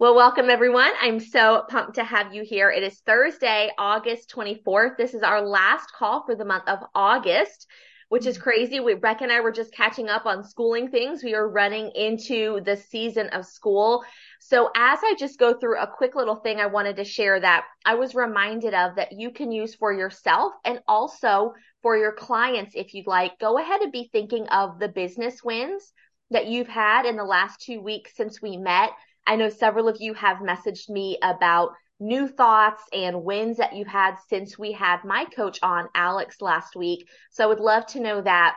Well, welcome everyone. I'm so pumped to have you here. It is Thursday, August 24th. This is our last call for the month of August, which is crazy. We, Beck and I were just catching up on schooling things. We are running into the season of school. So as I just go through a quick little thing, I wanted to share that I was reminded of that you can use for yourself and also for your clients if you'd like. Go ahead and be thinking of the business wins that you've had in the last two weeks since we met I know several of you have messaged me about new thoughts and wins that you've had since we had my coach on, Alex, last week. So I would love to know that.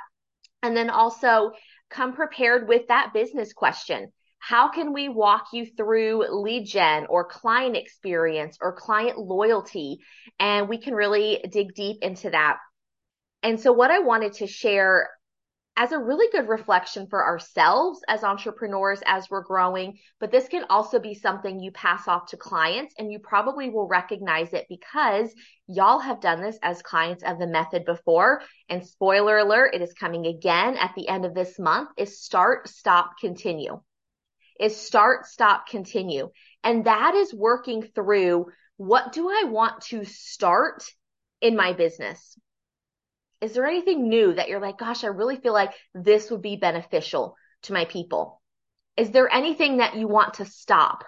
And then also come prepared with that business question. How can we walk you through lead gen or client experience or client loyalty? And we can really dig deep into that. And so what I wanted to share as a really good reflection for ourselves as entrepreneurs as we're growing. But this can also be something you pass off to clients and you probably will recognize it because y'all have done this as clients of the method before. And spoiler alert, it is coming again at the end of this month is start, stop, continue. Is start, stop, continue. And that is working through what do I want to start in my business? Is there anything new that you're like, gosh, I really feel like this would be beneficial to my people? Is there anything that you want to stop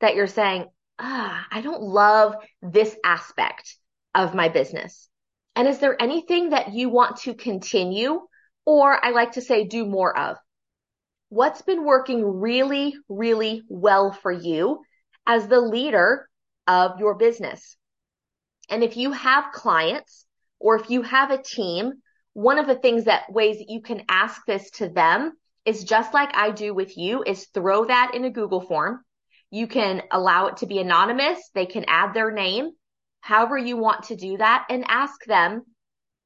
that you're saying, ah, I don't love this aspect of my business? And is there anything that you want to continue or I like to say do more of? What's been working really, really well for you as the leader of your business? And if you have clients or if you have a team, one of the things that ways that you can ask this to them is just like I do with you is throw that in a Google form. You can allow it to be anonymous. They can add their name, however you want to do that and ask them.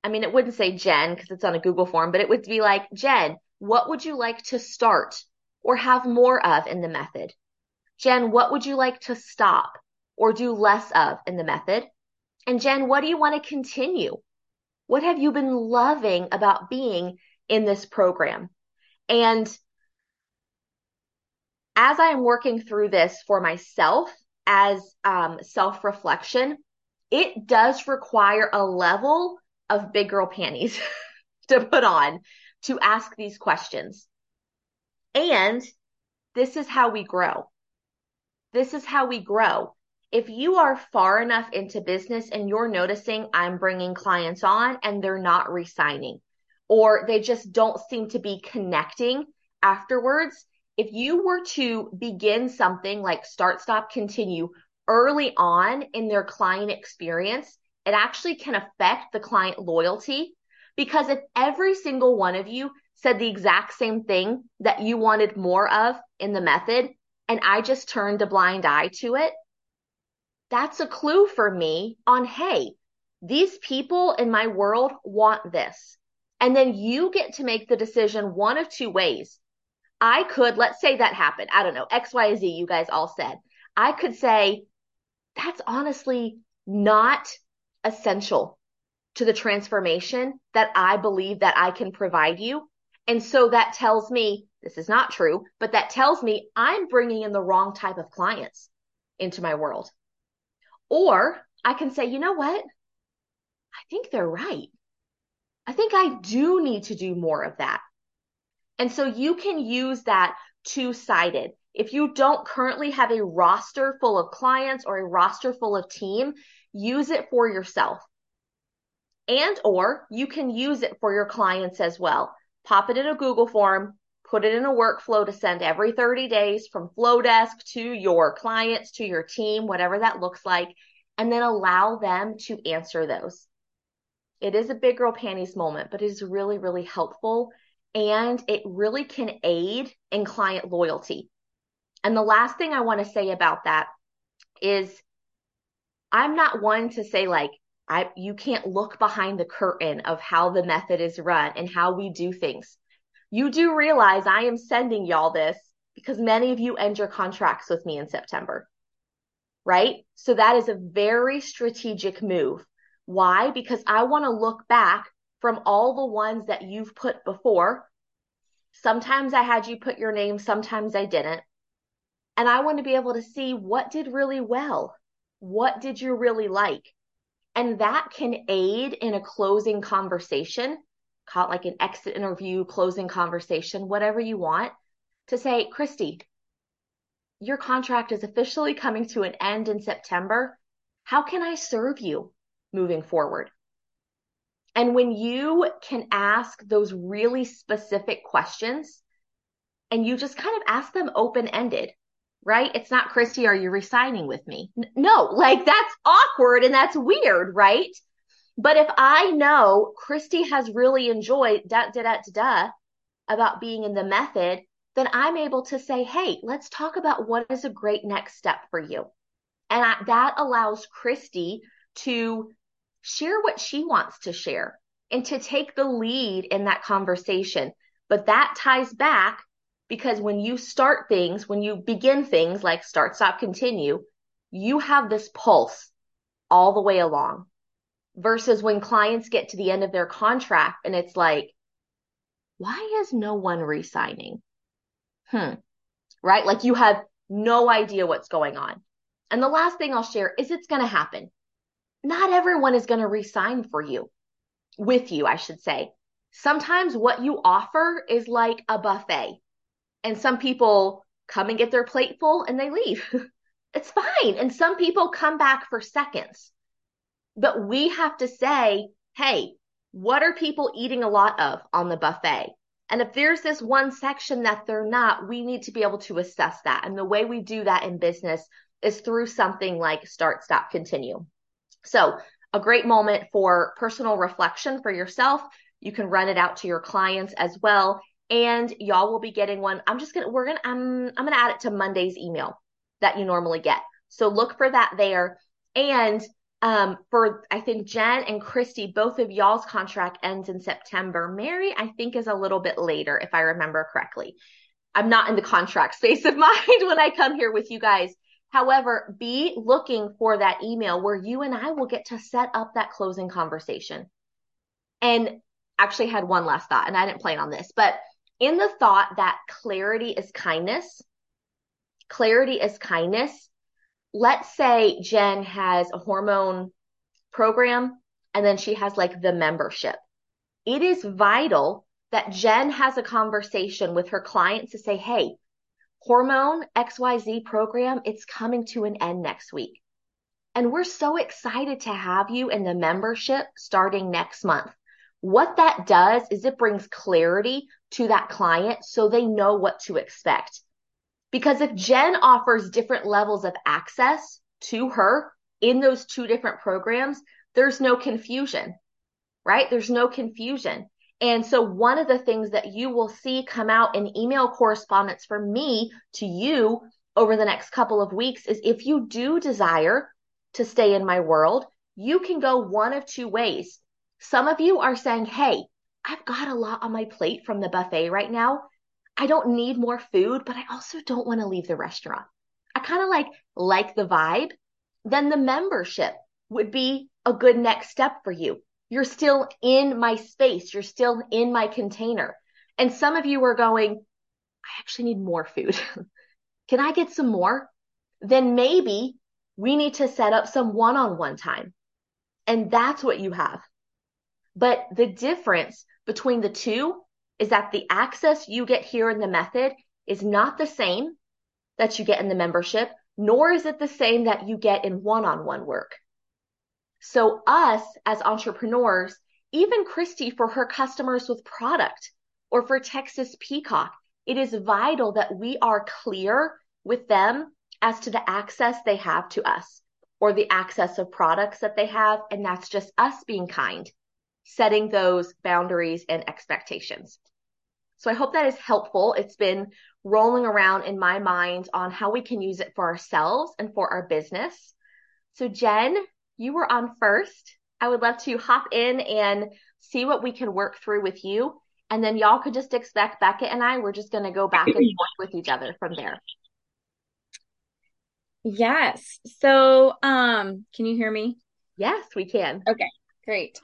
I mean, it wouldn't say Jen because it's on a Google form, but it would be like, Jen, what would you like to start or have more of in the method? Jen, what would you like to stop or do less of in the method? And Jen, what do you want to continue? What have you been loving about being in this program? And as I am working through this for myself as um, self reflection, it does require a level of big girl panties to put on to ask these questions. And this is how we grow. This is how we grow if you are far enough into business and you're noticing I'm bringing clients on and they're not resigning or they just don't seem to be connecting afterwards, if you were to begin something like start, stop, continue early on in their client experience, it actually can affect the client loyalty. Because if every single one of you said the exact same thing that you wanted more of in the method, and I just turned a blind eye to it, that's a clue for me on, hey, these people in my world want this. And then you get to make the decision one of two ways. I could, let's say that happened. I don't know, X, Y, Z, you guys all said. I could say, that's honestly not essential to the transformation that I believe that I can provide you. And so that tells me this is not true, but that tells me I'm bringing in the wrong type of clients into my world. Or I can say, you know what? I think they're right. I think I do need to do more of that. And so you can use that two sided. If you don't currently have a roster full of clients or a roster full of team, use it for yourself. And or you can use it for your clients as well. Pop it in a Google form, put it in a workflow to send every 30 days from Flodesk to your clients, to your team, whatever that looks like, and then allow them to answer those. It is a big girl panties moment, but it is really, really helpful and it really can aid in client loyalty. And the last thing I want to say about that is I'm not one to say like, I, you can't look behind the curtain of how the method is run and how we do things. You do realize I am sending y'all this because many of you end your contracts with me in September, right? So that is a very strategic move. Why? Because I want to look back from all the ones that you've put before. Sometimes I had you put your name, sometimes I didn't. And I want to be able to see what did really well. What did you really like? And that can aid in a closing conversation, call it like an exit interview, closing conversation, whatever you want to say, Christy, your contract is officially coming to an end in September. How can I serve you moving forward? And when you can ask those really specific questions and you just kind of ask them open ended, right? It's not, Christy, are you resigning with me? No, like that's awkward and that's weird, right? But if I know Christy has really enjoyed da da da da about being in the method, then I'm able to say, hey, let's talk about what is a great next step for you. And I, that allows Christy to share what she wants to share and to take the lead in that conversation. But that ties back because when you start things, when you begin things like start, stop, continue, you have this pulse all the way along versus when clients get to the end of their contract and it's like, why is no one resigning? Hmm. Right? Like you have no idea what's going on. And the last thing I'll share is it's going to happen. Not everyone is going to resign for you, with you, I should say. Sometimes what you offer is like a buffet and some people come and get their plate full and they leave. it's fine. And some people come back for seconds. But we have to say, hey, what are people eating a lot of on the buffet? And if there's this one section that they're not, we need to be able to assess that. And the way we do that in business is through something like start, stop, continue. So a great moment for personal reflection for yourself. You can run it out to your clients as well and y'all will be getting one. I'm just gonna we're gonna I'm I'm gonna add it to Monday's email that you normally get. So look for that there. And um, for I think Jen and Christy, both of y'all's contract ends in September. Mary, I think, is a little bit later, if I remember correctly. I'm not in the contract space of mind when I come here with you guys. However, be looking for that email where you and I will get to set up that closing conversation. And actually had one last thought, and I didn't plan on this, but in the thought that clarity is kindness, clarity is kindness. Let's say Jen has a hormone program and then she has like the membership. It is vital that Jen has a conversation with her clients to say, Hey, hormone XYZ program, it's coming to an end next week. And we're so excited to have you in the membership starting next month. What that does is it brings clarity to that client so they know what to expect. Because if Jen offers different levels of access to her in those two different programs, there's no confusion, right? There's no confusion. And so one of the things that you will see come out in email correspondence from me to you over the next couple of weeks is if you do desire to stay in my world, you can go one of two ways. Some of you are saying, Hey, I've got a lot on my plate from the buffet right now. I don't need more food, but I also don't want to leave the restaurant. I kind of like, like the vibe. Then the membership would be a good next step for you. You're still in my space. You're still in my container. And some of you are going, I actually need more food. Can I get some more? Then maybe we need to set up some one on one time. And that's what you have. But the difference between the two is that the access you get here in the method is not the same that you get in the membership, nor is it the same that you get in one on one work. So, us as entrepreneurs, even Christy for her customers with product or for Texas Peacock, it is vital that we are clear with them as to the access they have to us or the access of products that they have. And that's just us being kind setting those boundaries and expectations. So I hope that is helpful. It's been rolling around in my mind on how we can use it for ourselves and for our business. So Jen, you were on first. I would love to hop in and see what we can work through with you. And then y'all could just expect Beckett and I, we're just going to go back and forth with each other from there. Yes. So, um, can you hear me? Yes, we can. Okay, great.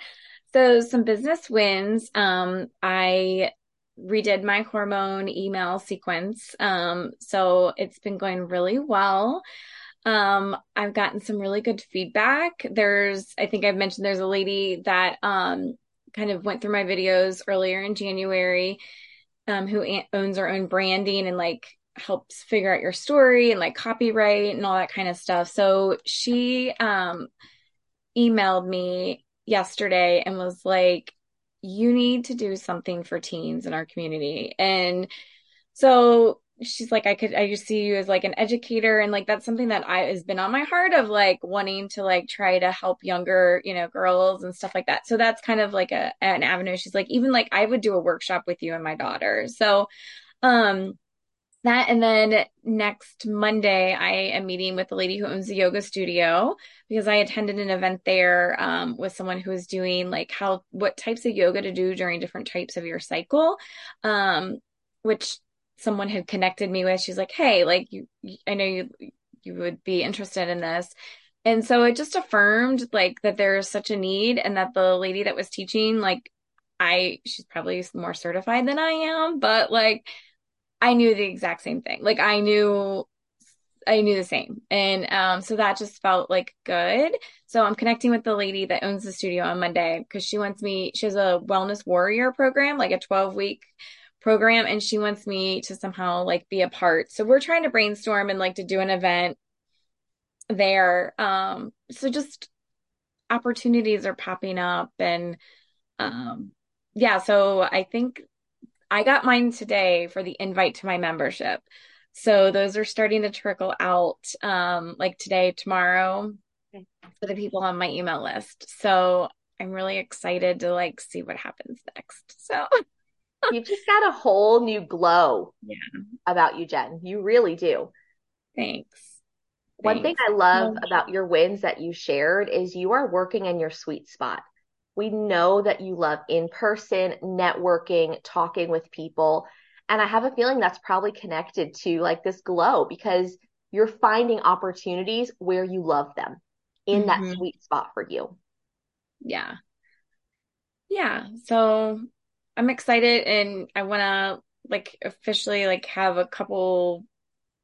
So some business wins. Um, I redid my hormone email sequence. Um, so it's been going really well. Um, I've gotten some really good feedback. There's, I think I've mentioned there's a lady that um kind of went through my videos earlier in January, um, who owns her own branding and like helps figure out your story and like copyright and all that kind of stuff. So she um emailed me yesterday and was like, you need to do something for teens in our community. And so she's like, I could, I just see you as like an educator. And like, that's something that I has been on my heart of like wanting to like try to help younger, you know, girls and stuff like that. So that's kind of like a, an avenue. She's like, even like I would do a workshop with you and my daughter. So, um, that and then next Monday I am meeting with the lady who owns the yoga studio because I attended an event there um, with someone who was doing like how what types of yoga to do during different types of your cycle, um, which someone had connected me with. She's like, "Hey, like you, I know you you would be interested in this." And so it just affirmed like that there's such a need and that the lady that was teaching like I she's probably more certified than I am, but like I knew the exact same thing. Like I knew I knew the same. And um so that just felt like good. So I'm connecting with the lady that owns the studio on Monday because she wants me she has a wellness warrior program, like a 12 week program and she wants me to somehow like be a part. So we're trying to brainstorm and like to do an event there. Um so just opportunities are popping up and um yeah, so I think I got mine today for the invite to my membership. So those are starting to trickle out um, like today, tomorrow okay. for the people on my email list. So I'm really excited to like see what happens next. So you've just got a whole new glow yeah. about you, Jen. You really do. Thanks. One Thanks. thing I love about your wins that you shared is you are working in your sweet spot. We know that you love in person, networking, talking with people. And I have a feeling that's probably connected to like this glow because you're finding opportunities where you love them in mm-hmm. that sweet spot for you. Yeah. Yeah. So I'm excited and I want to like officially like have a couple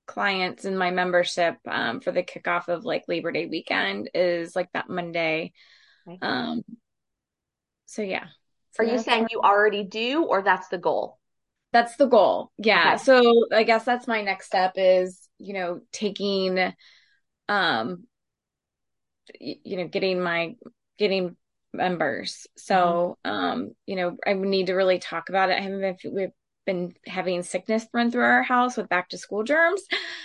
clients in my membership um, for the kickoff of like Labor Day weekend is like that Monday. Um, so yeah. So Are you saying you already do or that's the goal? That's the goal. Yeah. Okay. So I guess that's my next step is, you know, taking um you know, getting my getting members. So mm-hmm. um, you know, I need to really talk about it. I haven't been we've been having sickness run through our house with back to school germs.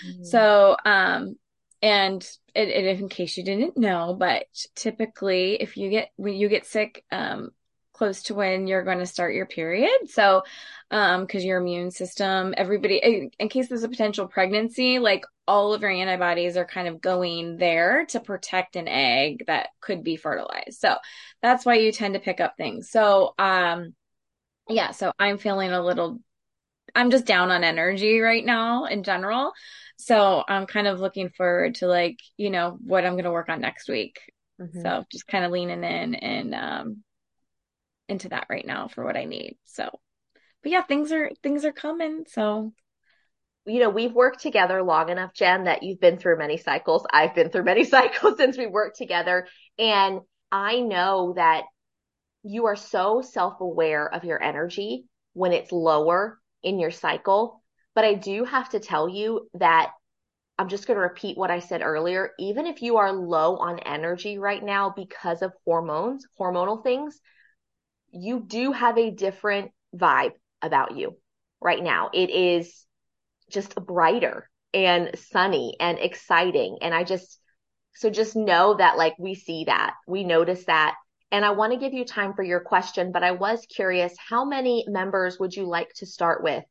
Mm-hmm. So um and in case you didn't know, but typically if you get when you get sick, um, close to when you're going to start your period. So, um, cause your immune system, everybody, in, in case there's a potential pregnancy, like all of your antibodies are kind of going there to protect an egg that could be fertilized. So that's why you tend to pick up things. So, um, yeah, so I'm feeling a little I'm just down on energy right now in general. So I'm kind of looking forward to like, you know, what I'm going to work on next week. Mm-hmm. So just kind of leaning in and um into that right now for what I need. So but yeah, things are things are coming. So you know, we've worked together long enough, Jen, that you've been through many cycles. I've been through many cycles since we worked together. And I know that you are so self aware of your energy when it's lower in your cycle. But I do have to tell you that I'm just going to repeat what I said earlier. Even if you are low on energy right now because of hormones, hormonal things, you do have a different vibe about you right now. It is just brighter and sunny and exciting. And I just, so just know that like we see that, we notice that. And I want to give you time for your question, but I was curious, how many members would you like to start with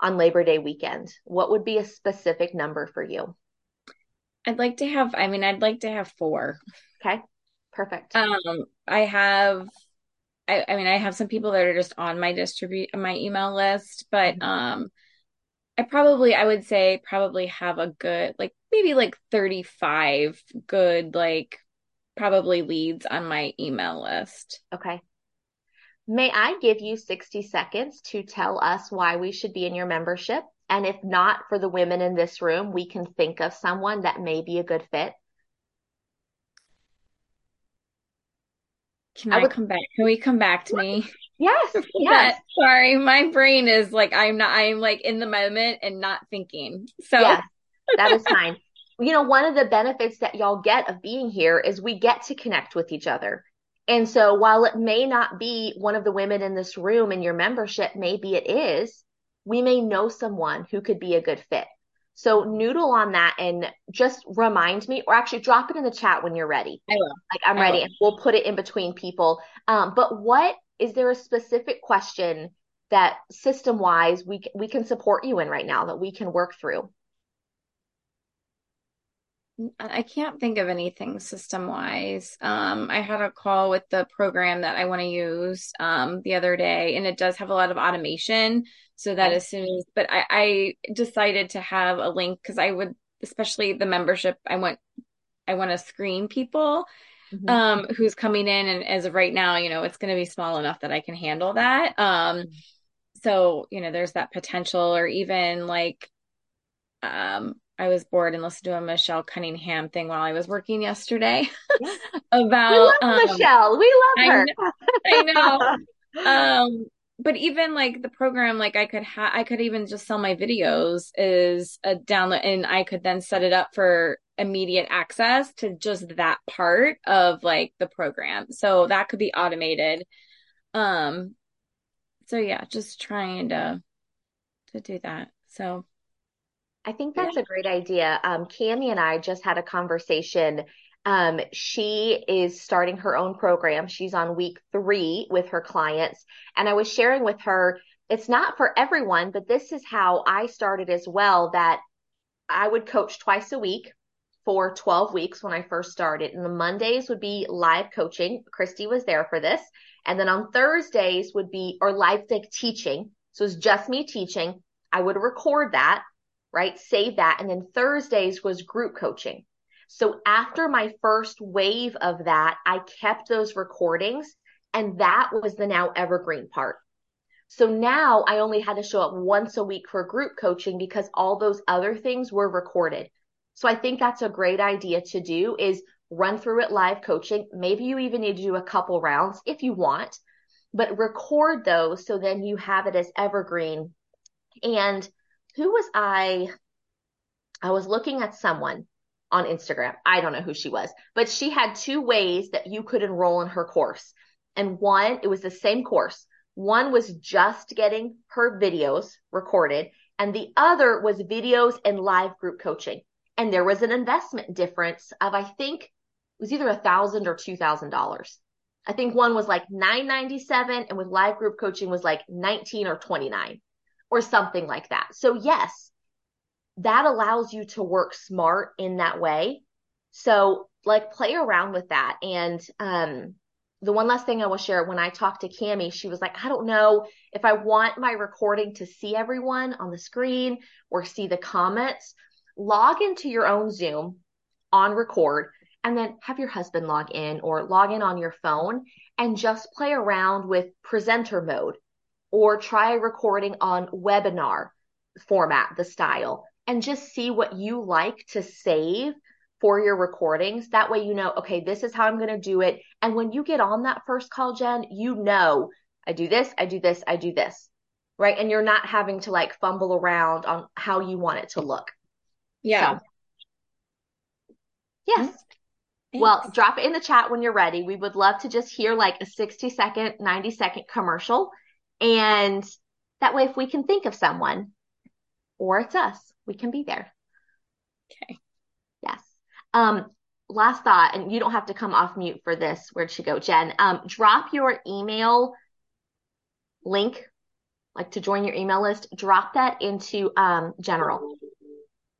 on Labor Day weekend? What would be a specific number for you? I'd like to have, I mean, I'd like to have four. Okay. Perfect. Um, I have, I, I mean, I have some people that are just on my distribute, my email list, but, mm-hmm. um, I probably, I would say probably have a good, like maybe like 35 good, like probably leads on my email list. Okay. May I give you 60 seconds to tell us why we should be in your membership? And if not for the women in this room, we can think of someone that may be a good fit. Can I, I would, come back? Can we come back to me? Yes. Yes. Sorry, my brain is like I'm not I'm like in the moment and not thinking. So yes, that is fine. you know, one of the benefits that y'all get of being here is we get to connect with each other. And so while it may not be one of the women in this room in your membership, maybe it is, we may know someone who could be a good fit. So noodle on that and just remind me, or actually drop it in the chat when you're ready. I will. Like I'm I ready, will. and we'll put it in between people. Um, but what is there a specific question that system wise we we can support you in right now that we can work through? I can't think of anything system wise. Um, I had a call with the program that I want to use um, the other day, and it does have a lot of automation. So that okay. as soon as, but I, I decided to have a link because I would, especially the membership, I want, I want to screen people mm-hmm. um, who's coming in, and as of right now, you know, it's going to be small enough that I can handle that. Um, mm-hmm. so you know, there's that potential, or even like, um, I was bored and listened to a Michelle Cunningham thing while I was working yesterday about we love um, Michelle. We love her. I know. I know. um, but even like the program, like I could have, I could even just sell my videos is a download, and I could then set it up for immediate access to just that part of like the program. So that could be automated. Um, so yeah, just trying to to do that. So I think that's yeah. a great idea. Um, Cami and I just had a conversation. Um, she is starting her own program. She's on week three with her clients. And I was sharing with her, it's not for everyone, but this is how I started as well that I would coach twice a week for 12 weeks when I first started. And the Mondays would be live coaching. Christy was there for this. And then on Thursdays would be, or live teaching. So it's just me teaching. I would record that right? Save that. And then Thursdays was group coaching. So after my first wave of that, I kept those recordings and that was the now evergreen part. So now I only had to show up once a week for group coaching because all those other things were recorded. So I think that's a great idea to do is run through it live coaching. Maybe you even need to do a couple rounds if you want, but record those so then you have it as evergreen. And who was I? I was looking at someone on Instagram. I don't know who she was, but she had two ways that you could enroll in her course. And one, it was the same course. One was just getting her videos recorded, and the other was videos and live group coaching. And there was an investment difference of, I think, it was either a thousand or two thousand dollars. I think one was like nine ninety seven, and with live group coaching was like nineteen or twenty nine or something like that. So yes, that allows you to work smart in that way. So like play around with that. And um the one last thing I will share when I talked to Cami, she was like, I don't know if I want my recording to see everyone on the screen or see the comments. Log into your own Zoom on record and then have your husband log in or log in on your phone and just play around with presenter mode or try recording on webinar format, the style, and just see what you like to save for your recordings. That way, you know, okay, this is how I'm going to do it. And when you get on that first call, Jen, you know, I do this, I do this, I do this, right? And you're not having to like fumble around on how you want it to look. Yeah. So, yes. Mm-hmm. Thanks. Well, drop it in the chat when you're ready. We would love to just hear like a 60 second, 90 second commercial and that way, if we can think of someone or it's us, we can be there. Okay. Yes. Um, last thought, and you don't have to come off mute for this. Where'd she go, Jen? Um, drop your email link, like to join your email list, drop that into um, general.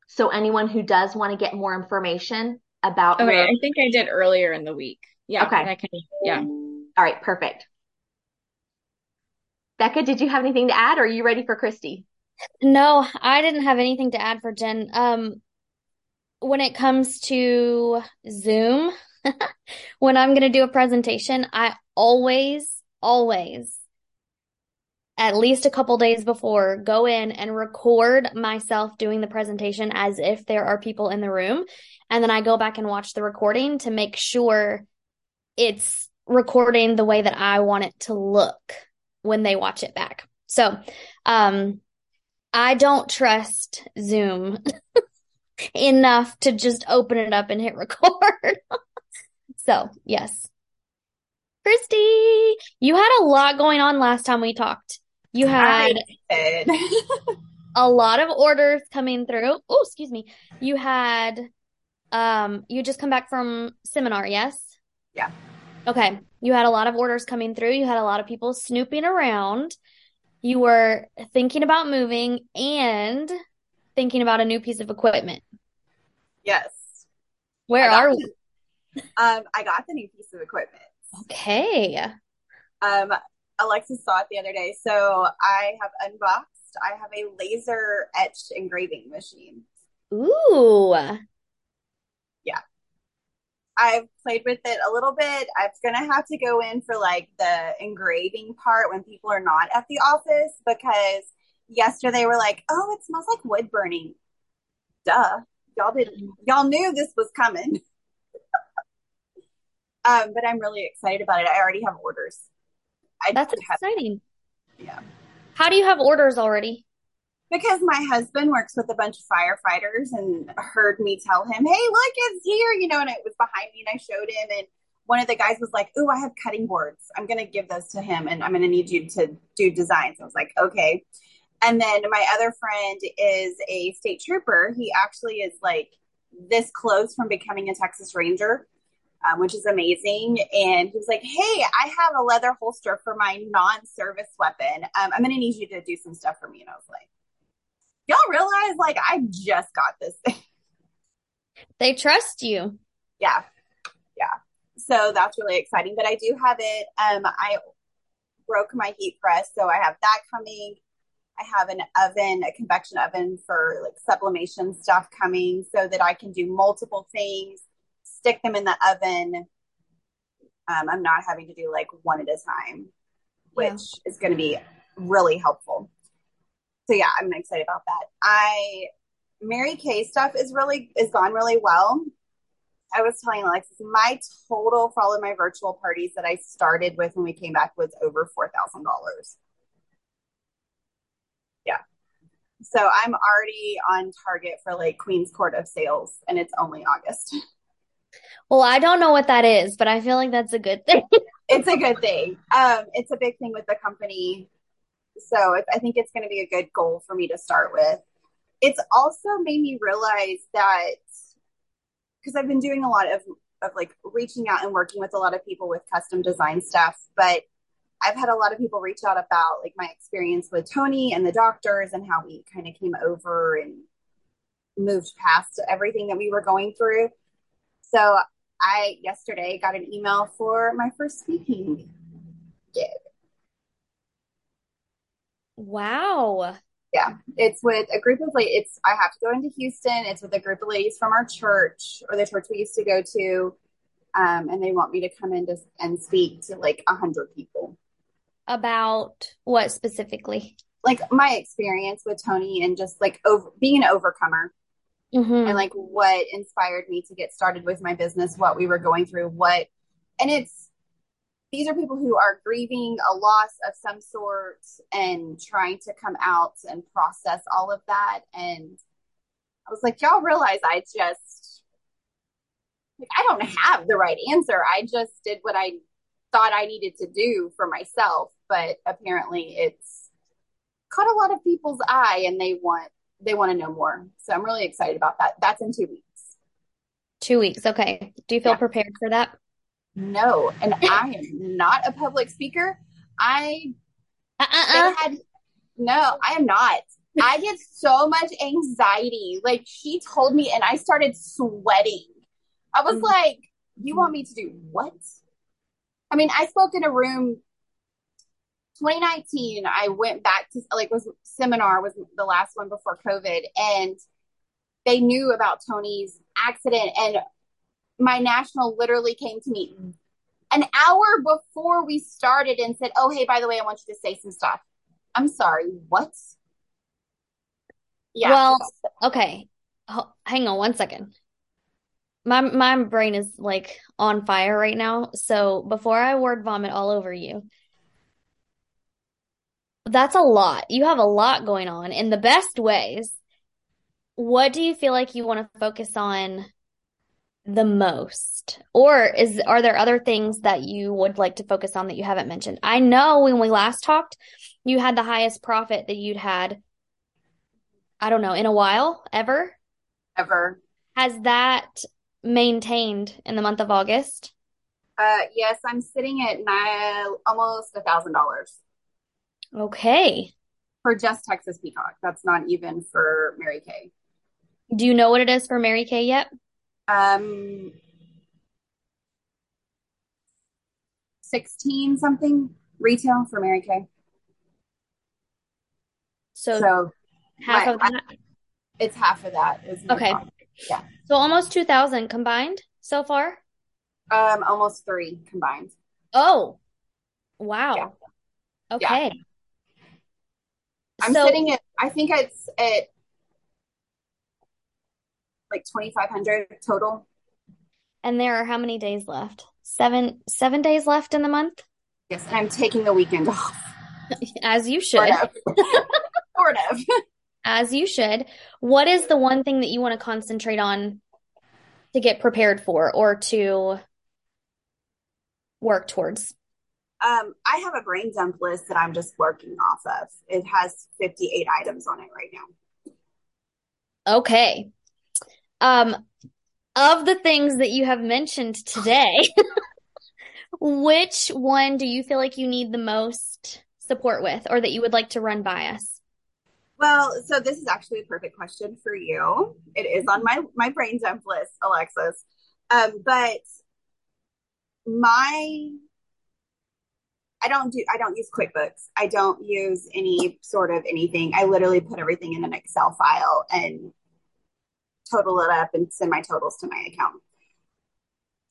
So anyone who does want to get more information about. Okay, your... I think I did earlier in the week. Yeah. Okay. Can, yeah. All right. Perfect. Becca, did you have anything to add or are you ready for Christy? No, I didn't have anything to add for Jen. Um, when it comes to Zoom, when I'm going to do a presentation, I always always at least a couple days before go in and record myself doing the presentation as if there are people in the room and then I go back and watch the recording to make sure it's recording the way that I want it to look when they watch it back. So, um I don't trust Zoom enough to just open it up and hit record. so, yes. Christy, you had a lot going on last time we talked. You had a lot of orders coming through. Oh, excuse me. You had um you just come back from seminar, yes? Yeah. Okay. You had a lot of orders coming through. You had a lot of people snooping around. You were thinking about moving and thinking about a new piece of equipment. Yes. Where are we? Um, I got the new piece of equipment. Okay. Um, Alexis saw it the other day. So I have unboxed. I have a laser etched engraving machine. Ooh. I've played with it a little bit. I'm gonna have to go in for like the engraving part when people are not at the office because yesterday they were like, "Oh, it smells like wood burning." Duh, y'all did y'all knew this was coming. um, but I'm really excited about it. I already have orders. I That's exciting. Have, yeah. How do you have orders already? Because my husband works with a bunch of firefighters and heard me tell him, "Hey, look, it's here!" You know, and it was behind me, and I showed him, and one of the guys was like, "Ooh, I have cutting boards. I'm gonna give those to him, and I'm gonna need you to do designs." I was like, "Okay." And then my other friend is a state trooper. He actually is like this close from becoming a Texas Ranger um, which is amazing. And he was like, Hey, I have a leather holster for my non service weapon. Um, I'm going to need you to do some stuff for me. And I was like, Y'all realize, like, I just got this thing. They trust you. Yeah. Yeah. So that's really exciting. But I do have it. Um, I broke my heat press. So I have that coming. I have an oven, a convection oven for like sublimation stuff coming so that I can do multiple things stick them in the oven. Um, I'm not having to do like one at a time, which yeah. is going to be really helpful. So yeah, I'm excited about that. I Mary Kay stuff is really is gone really well. I was telling Alexis, my total for all of my virtual parties that I started with when we came back was over four thousand dollars. Yeah. So I'm already on target for like Queen's Court of Sales and it's only August. Well, I don't know what that is, but I feel like that's a good thing. it's a good thing. Um, it's a big thing with the company. So it, I think it's going to be a good goal for me to start with. It's also made me realize that because I've been doing a lot of, of like reaching out and working with a lot of people with custom design stuff, but I've had a lot of people reach out about like my experience with Tony and the doctors and how we kind of came over and moved past everything that we were going through. So I yesterday got an email for my first speaking gig. Wow. Yeah, it's with a group of ladies. It's I have to go into Houston. It's with a group of ladies from our church or the church we used to go to, um, and they want me to come in to, and speak to like a hundred people. About what specifically? Like my experience with Tony and just like over, being an overcomer mm-hmm. and like what inspired me to get started with my business, what we were going through, what, and it's, these are people who are grieving a loss of some sort and trying to come out and process all of that. And I was like, y'all realize I just, like, I don't have the right answer. I just did what I thought I needed to do for myself. But apparently it's caught a lot of people's eye and they want they want to know more. So I'm really excited about that. That's in two weeks. Two weeks. Okay. Do you feel yeah. prepared for that? No. And I am not a public speaker. I uh-uh. had, no, I am not. I get so much anxiety. Like she told me, and I started sweating. I was mm-hmm. like, You want me to do what? I mean, I spoke in a room 2019, I went back to like was seminar was the last one before COVID, and they knew about Tony's accident, and my national literally came to me an hour before we started and said, "Oh, hey, by the way, I want you to say some stuff." I'm sorry, what? Yeah. Well, okay. hang on one second. My my brain is like on fire right now. So before I word vomit all over you, that's a lot. You have a lot going on in the best ways. What do you feel like you want to focus on the most? Or is are there other things that you would like to focus on that you haven't mentioned? I know when we last talked, you had the highest profit that you'd had I don't know, in a while, ever? Ever. Has that maintained in the month of August? Uh yes, I'm sitting at nine almost a thousand dollars. Okay. For just Texas Peacock. That's not even for Mary Kay. Do you know what it is for Mary Kay yet? Um, 16 something retail for Mary Kay. So, so half my, of that? It's half of that. okay. Yeah. So almost 2000 combined so far? Um, almost three combined. Oh, wow. Yeah. Okay. Yeah. I'm so, sitting at, I think it's at like 2,500 total. And there are how many days left? Seven, seven days left in the month? Yes. And I'm taking the weekend off. As you should. Sort of. sort of. As you should. What is the one thing that you want to concentrate on to get prepared for or to work towards? Um, I have a brain dump list that I'm just working off of. It has 58 items on it right now. Okay. Um, of the things that you have mentioned today, which one do you feel like you need the most support with or that you would like to run by us? Well, so this is actually a perfect question for you. It is on my my brain dump list, Alexis. Um, but my I don't do I don't use QuickBooks. I don't use any sort of anything. I literally put everything in an Excel file and total it up and send my totals to my account.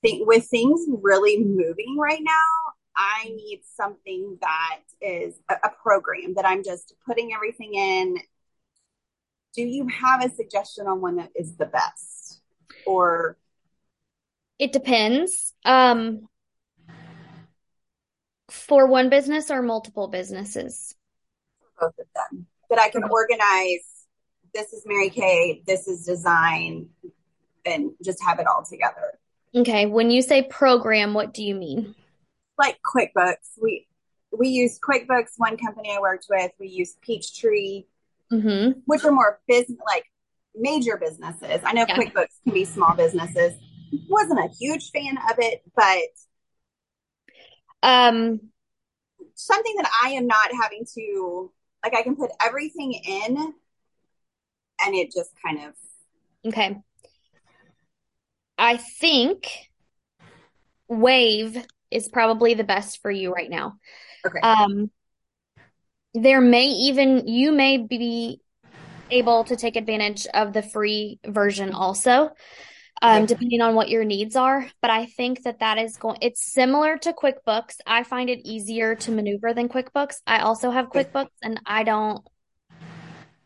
Think with things really moving right now, I need something that is a, a program that I'm just putting everything in. Do you have a suggestion on one that is the best? Or it depends. Um for one business or multiple businesses? Both of them. But I can organize this is Mary Kay, this is design, and just have it all together. Okay. When you say program, what do you mean? Like QuickBooks. We we use QuickBooks. One company I worked with, we use Peachtree, mm-hmm. which are more business like major businesses. I know yeah. QuickBooks can be small businesses. Wasn't a huge fan of it, but um, something that I am not having to like. I can put everything in and it just kind of okay i think wave is probably the best for you right now okay um there may even you may be able to take advantage of the free version also um, okay. depending on what your needs are. But I think that that is going, it's similar to QuickBooks. I find it easier to maneuver than QuickBooks. I also have QuickBooks and I don't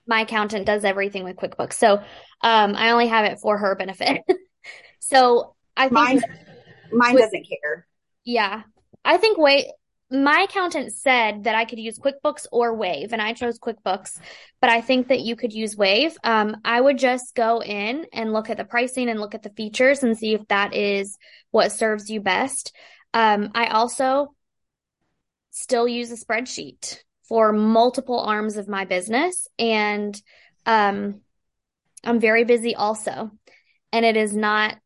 my accountant does everything with QuickBooks. So um, I only have it for her benefit. so I think mine, mine with, doesn't care. Yeah. I think wait my accountant said that I could use QuickBooks or Wave, and I chose QuickBooks, but I think that you could use Wave. Um, I would just go in and look at the pricing and look at the features and see if that is what serves you best. Um, I also still use a spreadsheet for multiple arms of my business. And um, I'm very busy also. And it is not,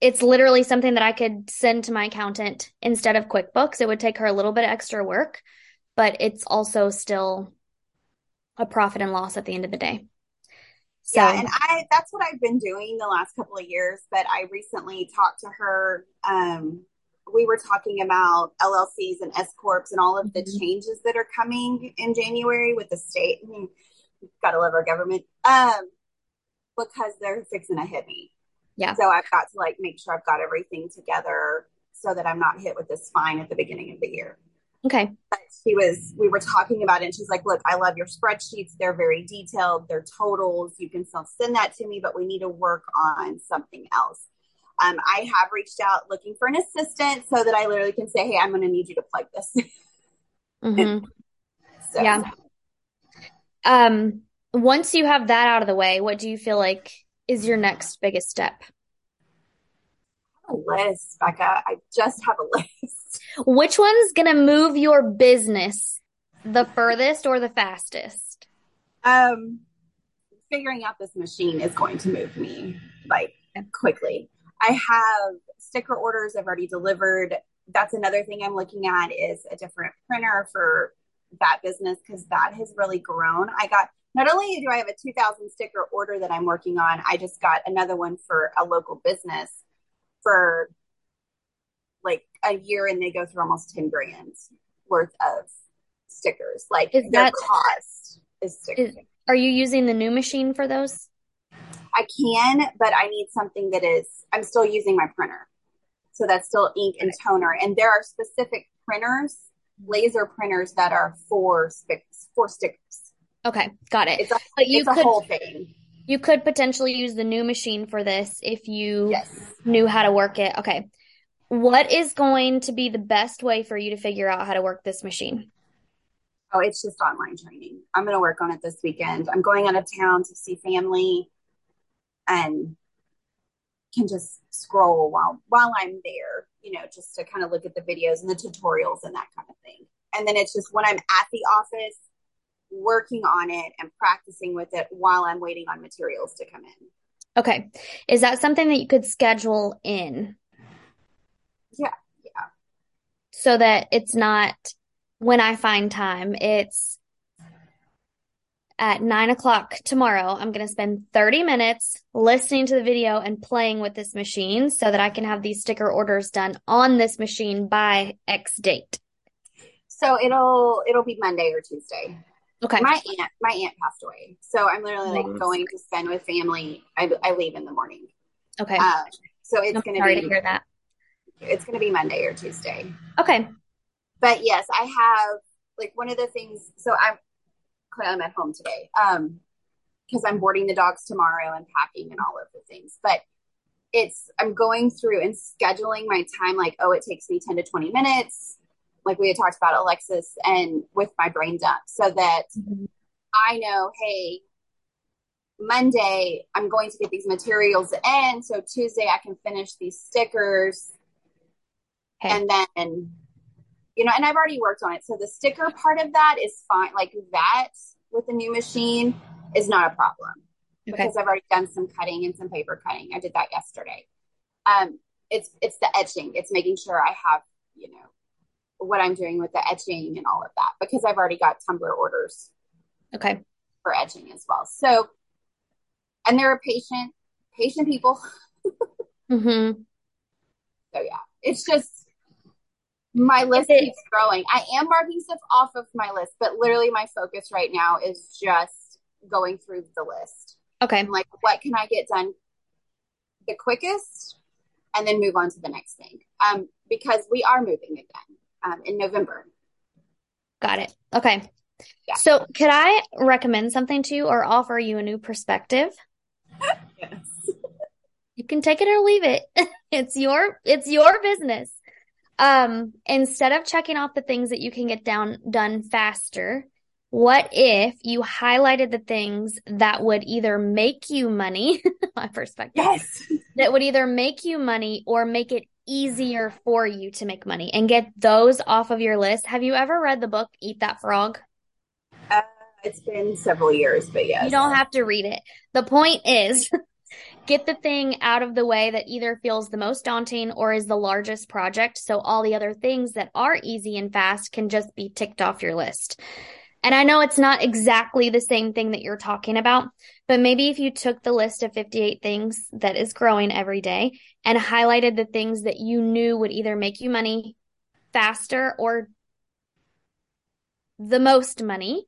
it's literally something that I could send to my accountant instead of QuickBooks. It would take her a little bit of extra work, but it's also still a profit and loss at the end of the day. So, yeah, and I that's what I've been doing the last couple of years, but I recently talked to her um we were talking about LLCs and S corps and all of the mm-hmm. changes that are coming in January with the state. I mean, gotta love our government. Um, because they're fixing to hit me. Yeah. So I've got to like make sure I've got everything together so that I'm not hit with this fine at the beginning of the year. Okay. But she was, we were talking about it, and she's like, Look, I love your spreadsheets. They're very detailed, they're totals. You can still send that to me, but we need to work on something else. Um, I have reached out looking for an assistant so that I literally can say, Hey, I'm going to need you to plug this. Mm-hmm. so, Yeah. Um, once you have that out of the way, what do you feel like is your next biggest step? a list, Becca. I just have a list. Which one's gonna move your business the furthest or the fastest? Um, figuring out this machine is going to move me like quickly. I have sticker orders I've already delivered. That's another thing I'm looking at is a different printer for that business because that has really grown. I got not only do I have a 2000 sticker order that I'm working on, I just got another one for a local business for like a year and they go through almost 10 grand worth of stickers. Like Is their that- cost is. Is, are you using the new machine for those? I can, but I need something that is, I'm still using my printer. So that's still ink and toner. And there are specific printers, laser printers that are for, sticks for stickers. Okay, got it. It's a, But you it's could whole thing. you could potentially use the new machine for this if you Yes. knew how to work it. Okay. What is going to be the best way for you to figure out how to work this machine? Oh, it's just online training. I'm going to work on it this weekend. I'm going out of town to see family and can just scroll while while I'm there, you know, just to kind of look at the videos and the tutorials and that kind of thing. And then it's just when I'm at the office working on it and practicing with it while I'm waiting on materials to come in. Okay. Is that something that you could schedule in Yeah, yeah. so that it's not when I find time, it's at nine o'clock tomorrow. I'm going to spend 30 minutes listening to the video and playing with this machine so that I can have these sticker orders done on this machine by X date. So it'll it'll be Monday or Tuesday. Okay. My aunt my aunt passed away. So I'm literally like Yes. going to spend with family. I, I leave in the morning. Okay. Um, so it's I'm gonna sorry be to hear that. it's gonna be Monday or Tuesday. Okay. But yes, I have like one of the things. So I'm I'm at home today, um, because I'm boarding the dogs tomorrow and packing and all of the things. But it's I'm going through and scheduling my time. Like, oh, it takes me ten to twenty minutes. Like we had talked about Alexis and with my brain dump, so that I know, hey, Monday I'm going to get these materials in, so Tuesday I can finish these stickers, Okay. and then you know, and I've already worked on it. So the sticker part of that is fine. Like that with the new machine is not a problem Okay. because I've already done some cutting and some paper cutting. I did that yesterday. Um, it's it's the etching. It's making sure I have you know what I'm doing with the etching and all of that because I've already got tumbler orders Okay. for etching as well. So, and there are patient patient people. Mm-hmm. So yeah, it's just my list it- keeps growing. I am marking stuff off of my list, but literally my focus right now is just going through the list. Okay. and like what can I get done the quickest and then move on to the next thing. Um, because we are moving again um, in November. Got it. Okay. Yeah. So could I recommend something to you or offer you a new perspective? Yes. You can take it or leave it. It's your it's your business. Um, instead of checking off the things that you can get down done faster, what if you highlighted the things that would either make you money, my perspective, Yes. that would either make you money or make it easier for you to make money and get those off of your list. Have you ever read the book Eat That Frog? Uh, it's been several years, but yes. You don't have to read it. The point is get the thing out of the way that either feels the most daunting or is the largest project. So all the other things that are easy and fast can just be ticked off your list. And I know it's not exactly the same thing that you're talking about, but maybe if you took the list of 58 things that is growing every day and highlighted the things that you knew would either make you money faster or the most money,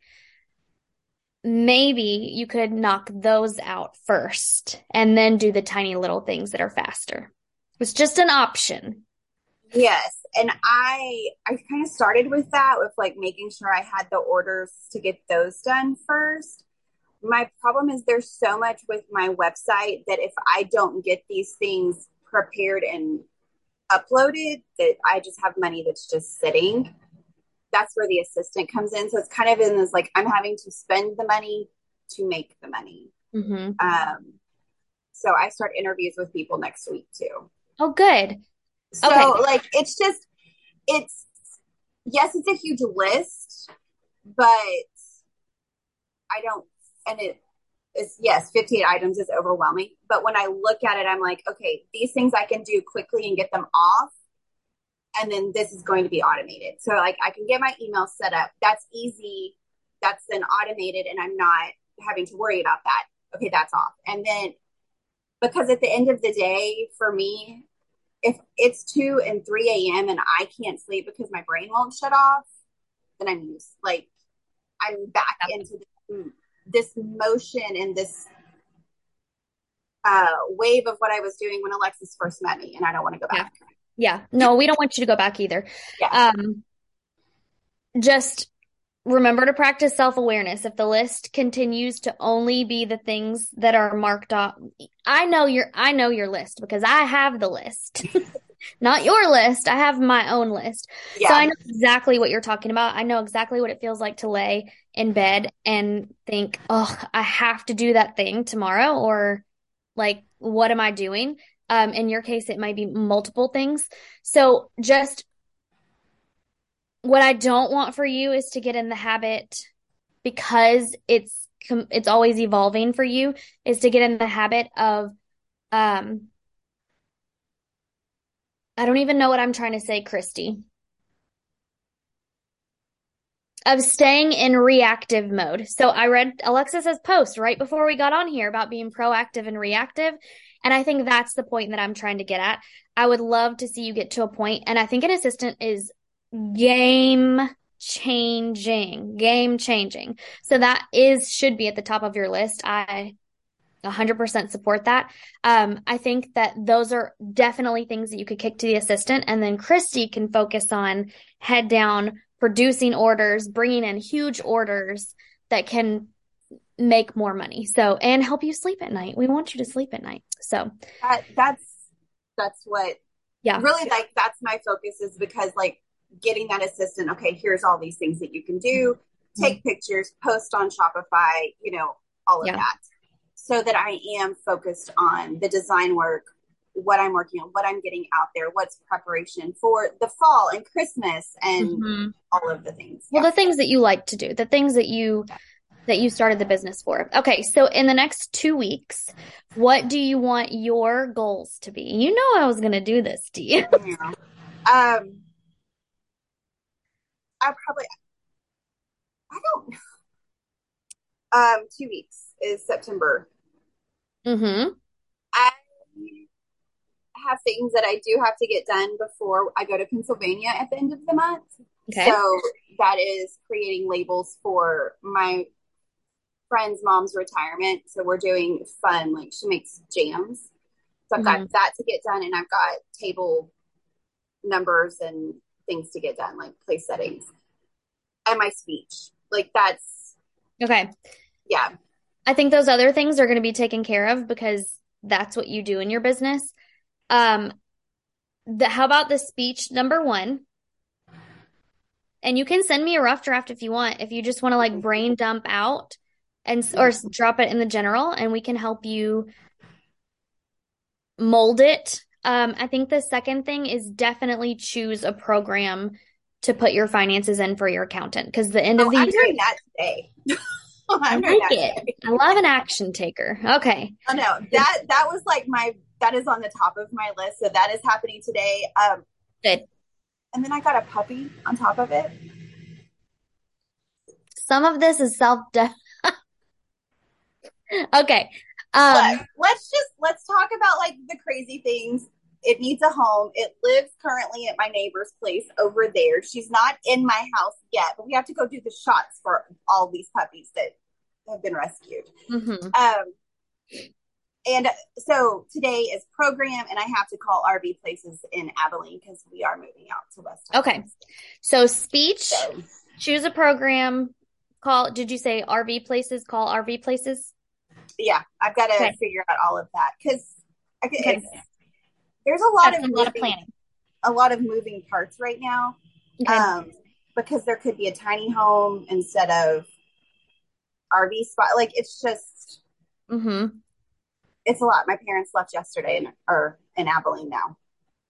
maybe you could knock those out first and then do the tiny little things that are faster. It's just an option. Yes. And I I kind of started with that with like making sure I had the orders to get those done first. My problem is there's so much with my website that if I don't get these things prepared and uploaded that I just have money that's just sitting. That's where the assistant comes in. So it's kind of in this like I'm having to spend the money to make the money. Mm-hmm. Um, so I start interviews with people next week too. Oh, good. So Okay. like it's just it's yes, it's a huge list, but I don't and it is yes, 58 items is overwhelming. But when I look at it, I'm like, okay, these things I can do quickly and get them off. And then this is going to be automated. So like I can get my email set up. That's easy. That's then automated and I'm not having to worry about that. Okay, that's off. And then because at the end of the day, for me, if it's 2 and 3 a.m. and I can't sleep because my brain won't shut off, then I'm used. Like I'm back into the, this motion and this uh, wave of what I was doing when Alexis first met me, and I don't want to go back. Yeah. No, we don't want you to go back either. Yeah. Um, just remember to practice self-awareness. If the list continues to only be the things that are marked off, I know your I know your list because I have the list. Not your list. I have my own list. yeah. So I know exactly what you're talking about. I know exactly what it feels like to lay in bed and think, "Oh, I have to do that thing tomorrow," or like, "What am I doing?" Um, in your case, it might be multiple things. So just what I don't want for you is to get in the habit because it's it's always evolving for you is to get in the habit of um I don't even know what I'm trying to say, Christy. Of staying in reactive mode. So I read Alexis's post right before we got on here about being proactive and reactive. And I think that's the point that I'm trying to get at. I would love to see you get to a point, and I think an assistant is game changing, game changing. So that is should be at the top of your list. I 100% support that. Um, I think that those are definitely things that you could kick to the assistant, and then Christy can focus on head down, producing orders, bringing in huge orders that can make more money. So, and help you sleep at night. We want you to sleep at night. So, that, that's that's what yeah. really like that's my focus is because like getting that assistant. Okay, here's all these things that you can do. Take pictures, post on Shopify. You know all of Yeah. that, so that I am focused on the design work, what I'm working on, what I'm getting out there, what's preparation for the fall and Christmas and Mhm. all of the things. Well, Yeah. the things that you like to do, the things that you that you started the business for. Okay, so in the next two weeks, what do you want your goals to be? You know I was gonna do this to you. Yeah. Um, I probably, I don't know. Um, two weeks is September. Mm-hmm. I have things that I do have to get done before I go to Pennsylvania at the end of the month. Okay. So that is creating labels for my friend's mom's retirement. So we're doing fun, like she makes jams. So I've got that to get done, and I've got table numbers and things to get done, like place settings and my speech. Like that's, Okay. yeah. I think those other things are going to be taken care of because that's what you do in your business. Um, the, how about the speech number one? And you can send me a rough draft if you want, if you just want to like brain dump out and or drop it in the general, and we can help you mold it. Um, I think the second thing is definitely choose a program to put your finances in for your accountant because the end of Oh, the I'm year, doing that today. I I'm doing like it. today. I love an action taker. Okay. Oh no, that that was like my that is on the top of my list. So that is happening today. Um, Good. and then I got a puppy on top of it. Some of this is self Okay. Um, but let's just let's talk about like the crazy things. It needs a home. It lives currently at my neighbor's place over there. She's not in my house yet, but we have to go do the shots for all these puppies that have been rescued. mhm. Um, and so today is program, and I have to call RV places in Abilene because we are moving out to West. Okay. So speech, So, choose a program, call, did you say RV places? Call RV places? Yeah, I've got to Okay. figure out all of that because Okay. there's a lot That's of a lot of moving- planning. a lot of moving parts right now. Okay. Um, because there could be a tiny home instead of RV spot. Like it's just mm-hmm. it's a lot. My parents left yesterday and are in Abilene now.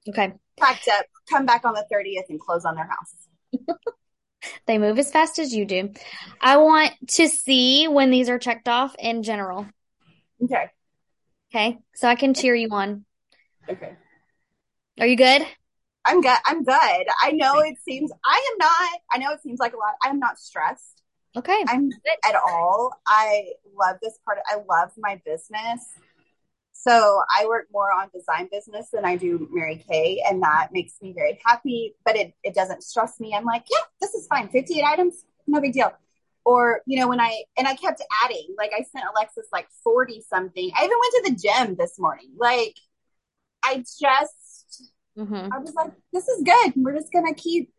Okay. Packed up, come back on the 30th and close on their house. They move as fast as you do. I want to see when these are checked off in general. Okay. Okay. So I can cheer you on. Okay. Are you good? I'm good. I'm good. I know it seems I am not I know it seems like a lot. I'm not stressed. Okay. I'm at all. I love this part. I love my business. So I work more on design business than I do Mary Kay, and that makes me very happy. But it, it doesn't stress me. I'm like, yeah, this is fine. 58 items, no big deal. Or, you know, when I and I kept adding, like I sent Alexis like 40 something. I even went to the gym this morning. Like I just Mm-hmm. I was like, this is good. We're just gonna keep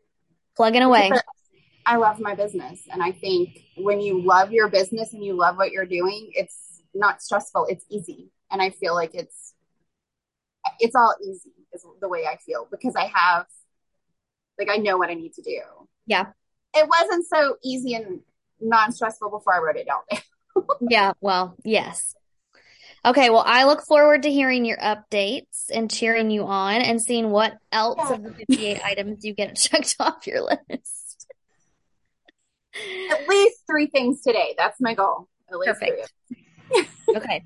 Plugging away. I love my business. And I think when you love your business and you love what you're doing, it's not stressful. It's easy. And I feel like it's, it's all easy is the way I feel because I have, like, I know what I need to do. Yeah. It wasn't so easy and non stressful before I wrote it down. Yeah. Well, yes. Okay. Well, I look forward to hearing your updates and cheering you on and seeing what else Yeah. of the 58 items you get checked off your list. At least three things today. That's my goal. At least Perfect. Okay.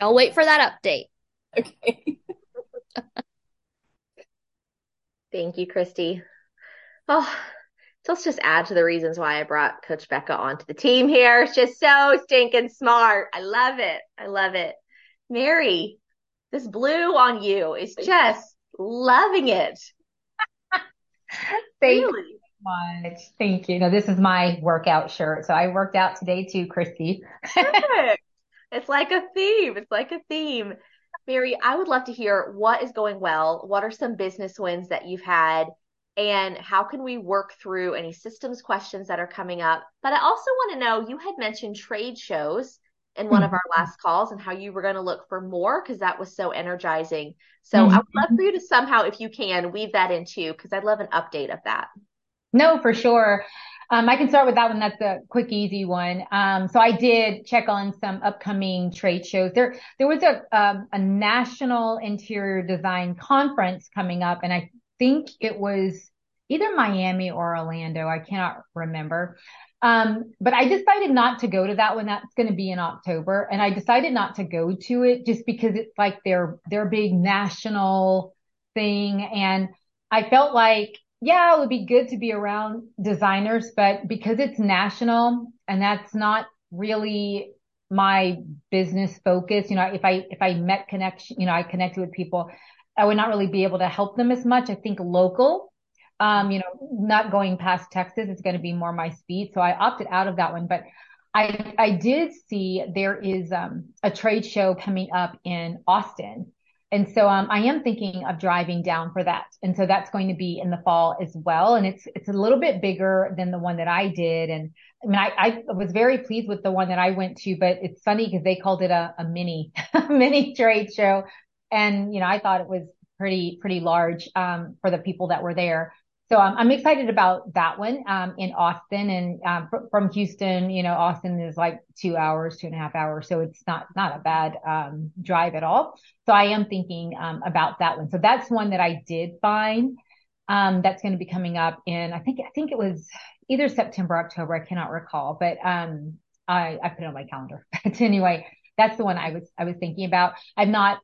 I'll wait for that update. Okay. Thank you, Christy. Oh, so let's just add to the reasons why I brought Coach Becca onto the team here. It's just so stinking smart. I love it. I love it. Mary, this blue on you is just loving it. Thank you Really? much. Thank you. No, this is my workout shirt. So I worked out today too, Christy. Perfect. It's like a theme. It's like a theme. Mary, I would love to hear what is going well. What are some business wins that you've had? And how can we work through any systems questions that are coming up? But I also want to know you had mentioned trade shows in one of mm-hmm. our last calls and how you were going to look for more because that was so energizing. So I would love mm-hmm. for you to somehow, if you can, weave that in too, because I'd love an update of that. No, for sure. Um, I can start with that one. That's a quick, easy one. Um, so I did check on some upcoming trade shows. There, there was a, um, a national interior design conference coming up, and I think it was either Miami or Orlando. I cannot remember. Um, but I decided not to go to that one. That's going to be in October. And I decided not to go to it just because it's like their, their big national thing. And I felt like, yeah, it would be good to be around designers, but because it's national and that's not really my business focus, you know, if I, if I met connection, you know, I connected with people, I would not really be able to help them as much. I think local, um, you know, not going past Texas is going to be more my speed. So I opted out of that one, but I, I did see there is, um, a trade show coming up in Austin. And so, um, I am thinking of driving down for that. And so that's going to be in the fall as well. And it's, it's a little bit bigger than the one that I did. And I mean, I, I was very pleased with the one that I went to, but it's funny because they called it a, a mini, mini trade show. And, you know, I thought it was pretty, pretty large, um, for the people that were there. So um, I'm excited about that one um, in Austin and um, fr- from Houston. You know, Austin is like two hours, two and a half hours, so it's not not a bad um, drive at all. So I am thinking um, about that one. So that's one that I did find um, that's going to be coming up in I think I think it was either September, October. I cannot recall, but I I put it on my calendar. But anyway, that's the one I was I was thinking about. I've not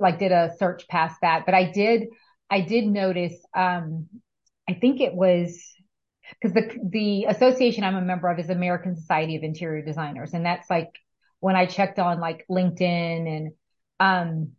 like did a search past that, but I did. I did notice, um, I think it was because the, the association I'm a member of is American Society of Interior Designers. And that's like when I checked on like LinkedIn and, um,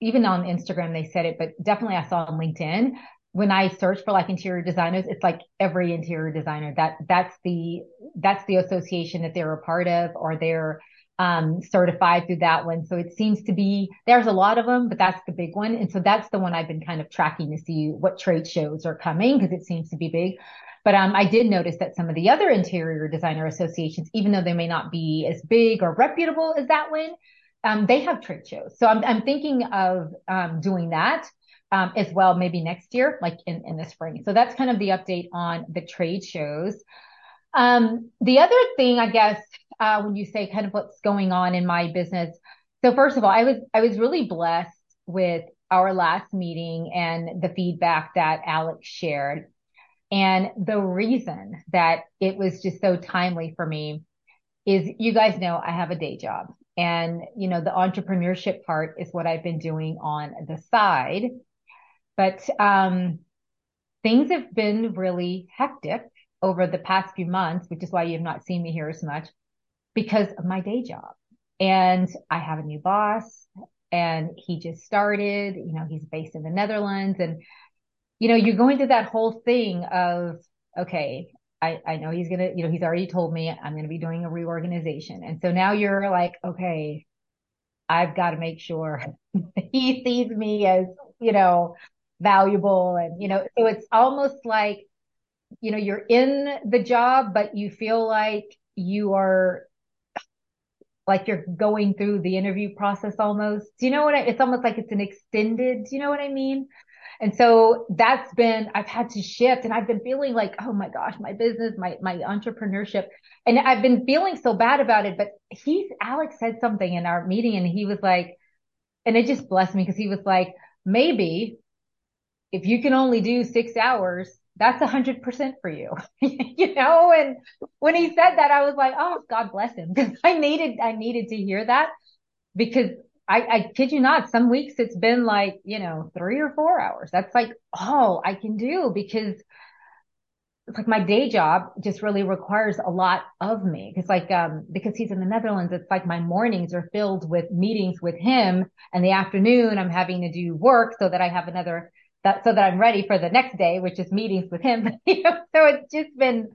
even on Instagram, they said it, but definitely I saw on LinkedIn when I search for like interior designers, it's like every interior designer that that's the, that's the association that they're a part of or they're, um, certified through that one. So it seems to be, there's a lot of them, but that's the big one. And so that's the one I've been kind of tracking to see what trade shows are coming because it seems to be big. But um, I did notice that some of the other interior designer associations, even though they may not be as big or reputable as that one, um, they have trade shows. So I'm, I'm thinking of um, doing that um, as well, maybe next year, like in, in the spring. So that's kind of the update on the trade shows. Um, the other thing, I guess, uh, when you say kind of what's going on in my business. So first of all, I was, I was really blessed with our last meeting and the feedback that Alex shared. And the reason that it was just so timely for me is you guys know I have a day job and, you know, the entrepreneurship part is what I've been doing on the side. But, um, things have been really hectic over the past few months, which is why you have not seen me here as much because of my day job. And I have a new boss and he just started, you know, he's based in the Netherlands and, you know, you're going through that whole thing of, okay, I, I know he's going to, you know, he's already told me I'm going to be doing a reorganization. And so now you're like, okay, I've got to make sure he sees me as, you know, valuable. And, you know, so it's almost like, you know, you're in the job, but you feel like you are like you're going through the interview process almost. Do you know what I, it's almost like it's an extended, do you know what I mean? And so that's been, I've had to shift and I've been feeling like, oh my gosh, my business, my, my entrepreneurship. And I've been feeling so bad about it, but he's, Alex said something in our meeting and he was like, and it just blessed me because he was like, maybe if you can only do six hours, that's a hundred percent for you, you know? And when he said that, I was like, oh, God bless him. Cause I needed, I needed to hear that because I, I kid you not, some weeks it's been like, you know, three or four hours. That's like all I can do because it's like my day job just really requires a lot of me. Cause like, um, because he's in the Netherlands, it's like my mornings are filled with meetings with him and the afternoon I'm having to do work so that I have another that so that I'm ready for the next day, which is meetings with him. you know, so it's just been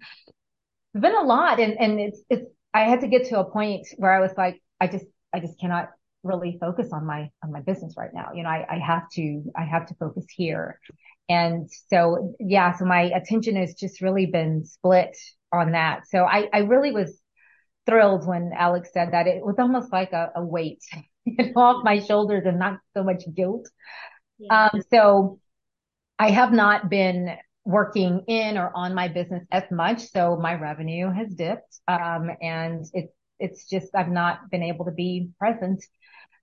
it's been a lot, and and it's it's I had to get to a point where I was like, I just I just cannot really focus on my on my business right now. You know, I I have to I have to focus here, and so yeah, so my attention has just really been split on that. So I I really was thrilled when Alex said that it was almost like a, a weight off my shoulders and not so much guilt. Yeah. Um, so I have not been working in or on my business as much. So my revenue has dipped. Um, and it's, it's just, I've not been able to be present.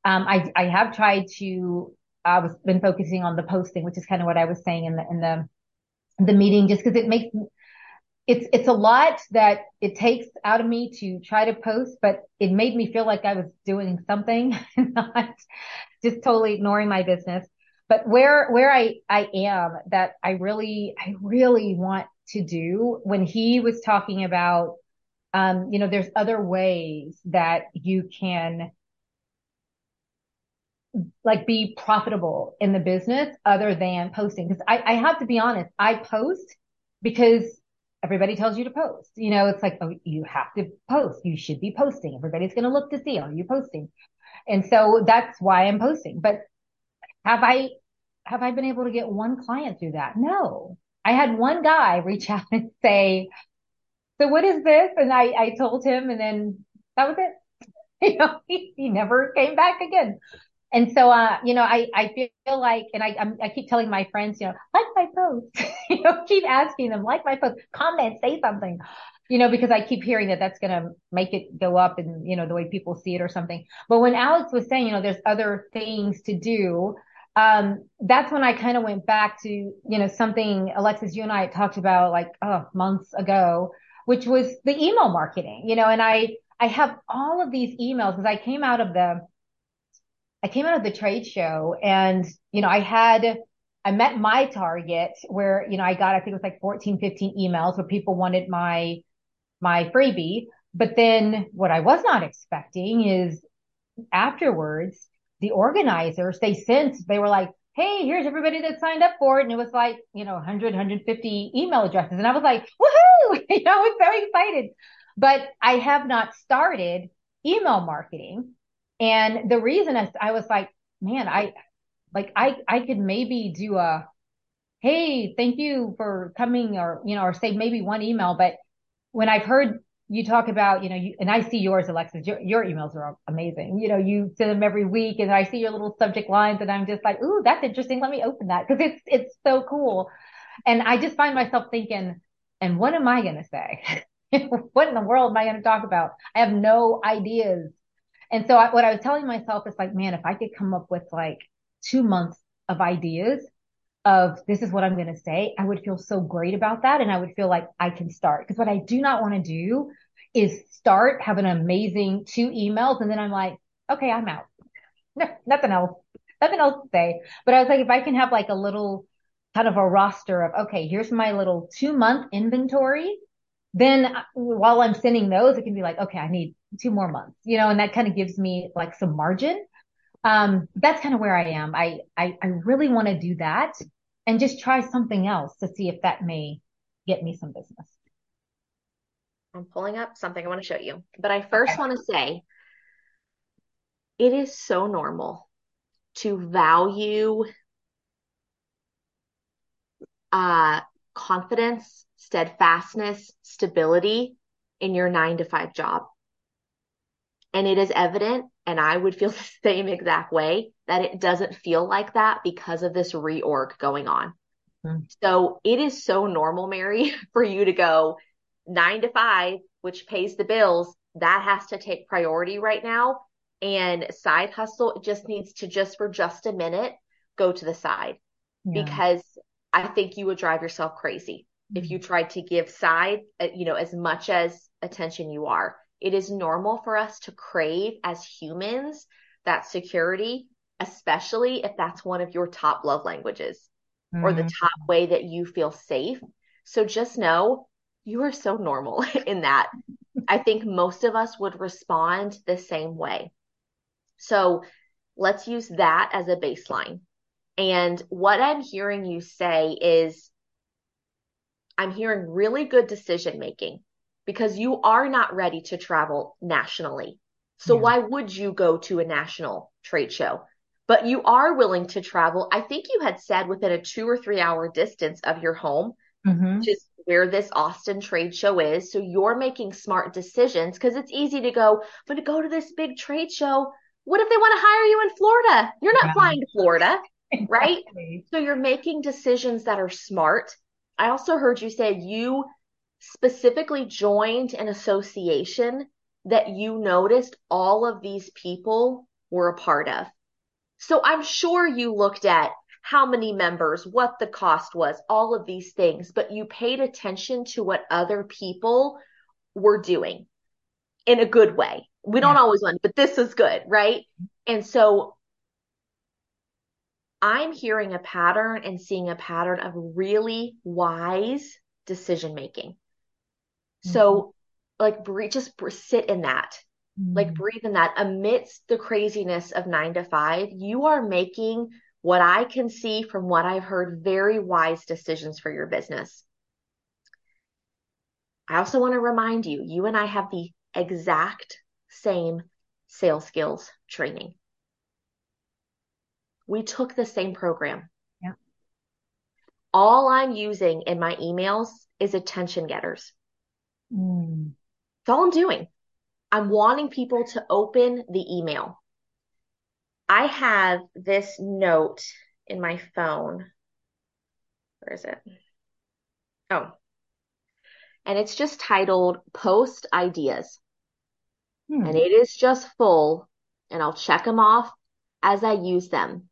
Um, I, I have tried to, I was been focusing on the posting, which is kind of what I was saying in the, in the, the meeting, just because it makes, it's, it's a lot that it takes out of me to try to post, but it made me feel like I was doing something, not just totally ignoring my business. But where, where I, I am that I really, I really want to do when he was talking about, um, you know, there's other ways that you can like be profitable in the business other than posting. Cause I, I have to be honest, I post because everybody tells you to post. You know, it's like, oh, you have to post. You should be posting. Everybody's going to look to see, are you posting? And so that's why I'm posting. But have I have I been able to get one client through that? No. I had one guy reach out and say, so what is this? And I, I told him and then that was it. You know, he, he never came back again. And so, uh, you know, I, I feel like, and I, I'm, i keep telling my friends, you know, like my post, you know, keep asking them, like my post, comment, say something, you know, because I keep hearing that that's going to make it go up and, you know, the way people see it or something. But when Alex was saying, you know, there's other things to do, um, that's when I kind of went back to, you know, something Alexis, you and I talked about like, oh, months ago, which was the email marketing, you know, and I, I have all of these emails because I came out of the, I came out of the trade show and, you know, I had, I met my target where, you know, I got, I think it was like 14, 15 emails where people wanted my, my freebie. But then what I was not expecting is afterwards, the organizers, they sent, they were like, Hey, here's everybody that signed up for it. And it was like, you know, 100, 150 email addresses. And I was like, woohoo, you know, I was so excited, but I have not started email marketing. And the reason is I was like, man, I like I I could maybe do a hey, thank you for coming or you know, or say maybe one email, but when I've heard you talk about, you know, you, and I see yours, Alexis, your, your emails are amazing. You know, you send them every week and I see your little subject lines and I'm just like, ooh, that's interesting. Let me open that because it's, it's so cool. And I just find myself thinking, and what am I going to say? what in the world am I going to talk about? I have no ideas. And so I, what I was telling myself is like, man, if I could come up with like two months of ideas of this is what I'm going to say, I would feel so great about that. And I would feel like I can start. Because what I do not want to do is start, have an amazing two emails, and then I'm like, okay, I'm out. No, nothing else, nothing else to say. But I was like, if I can have like a little kind of a roster of, okay, here's my little two month inventory. Then while I'm sending those, it can be like, okay, I need two more months, you know, and that kind of gives me like some margin. Um, that's kind of where I am. I, I, I really want to do that and just try something else to see if that may get me some business. I'm pulling up something I want to show you. But I first okay. want to say it is so normal to value uh, confidence, steadfastness, stability in your nine to five job. And it is evident, and I would feel the same exact way, that it doesn't feel like that because of this reorg going on. Mm-hmm. So it is so normal, Mary, for you to go, nine to five, which pays the bills, that has to take priority right now. And side hustle just needs to just for just a minute go to the side yeah. because I think you would drive yourself crazy mm-hmm. if you tried to give side, uh, you know, as much as attention you are. It is normal for us to crave as humans that security, especially if that's one of your top love languages mm-hmm. or the mm-hmm. top way that you feel safe. So just know you are so normal in that. I think most of us would respond the same way. So let's use that as a baseline. And what I'm hearing you say is I'm hearing really good decision making because you are not ready to travel nationally. So yeah. why would you go to a national trade show? But you are willing to travel. I think you had said within a two or three hour distance of your home, mm-hmm. just where this Austin trade show is. So you're making smart decisions because it's easy to go, I'm going to go to this big trade show. What if they want to hire you in Florida? You're not yeah. flying to Florida, right? Exactly. So you're making decisions that are smart. I also heard you say you specifically joined an association that you noticed all of these people were a part of. So I'm sure you looked at how many members, what the cost was, all of these things, but you paid attention to what other people were doing in a good way. We don't always want, but this is good, right? And so I'm hearing a pattern and seeing a pattern of really wise decision making. Mm-hmm. So, like, breathe, just sit in that. Mm-hmm. Like, breathe in that amidst the craziness of nine to five. You are making what I can see from what I've heard, very wise decisions for your business. I also want to remind you, you and I have the exact same sales skills training. We took the same program. Yeah. All I'm using in my emails is attention getters. Mm. That's all I'm doing. I'm wanting people to open the email. I have this note in my phone. Where is it? Oh. And it's just titled Post Ideas. Hmm. And it is just full, and I'll check them off as I use them.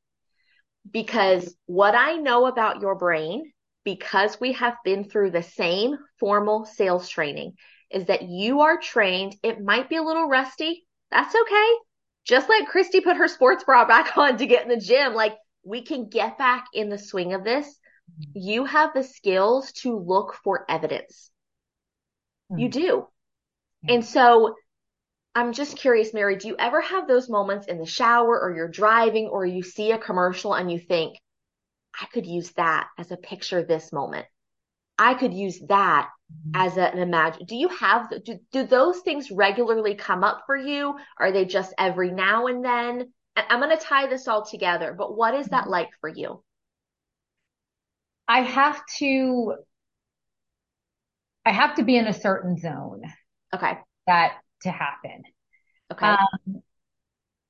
Because what I know about your brain, because we have been through the same formal sales training, is that you are trained. It might be a little rusty. That's okay just like Christy put her sports bra back on to get in the gym, like we can get back in the swing of this. Mm-hmm. You have the skills to look for evidence. Mm-hmm. You do. And so I'm just curious, Mary, do you ever have those moments in the shower or you're driving or you see a commercial and you think, I could use that as a picture this moment. I could use that as an imagine do you have do, do those things regularly come up for you? Are they just every now and then? I'm going to tie this all together but what is that like for you? I have to i have to be in a certain zone okay. that to happen. Okay. Um,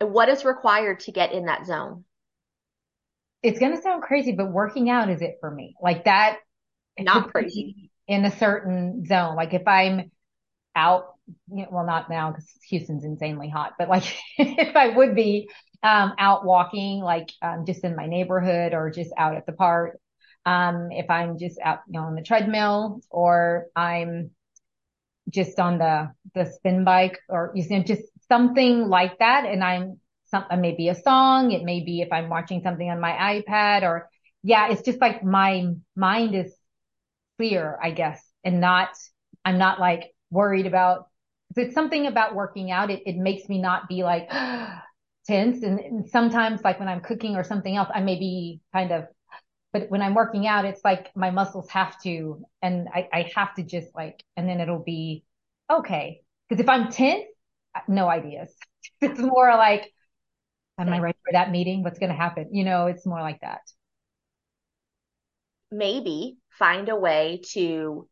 what is required to get in that zone? It's going to sound crazy but working out is it for me. Like that not crazy in a certain zone. Like if I'm out, you know, well, not now because Houston's insanely hot, but like if I would be um, out walking, like um, just in my neighborhood or just out at the park, um, if I'm just out, you know, on the treadmill or I'm just on the the spin bike or you know just something like that, and I'm some maybe a song, it may be if I'm watching something on my iPad or yeah, it's just like my mind is clear, I guess, and not, I'm not like worried about, it's something about working out. It, it makes me not be like tense. And, and sometimes like when I'm cooking or something else, I may be kind of, but when I'm working out, it's like my muscles have to, and I, I have to just like, and then it'll be okay. Cause if I'm tense, no ideas. it's more like, am I ready for that meeting? What's going to happen? You know, it's more like that. Maybe find a way to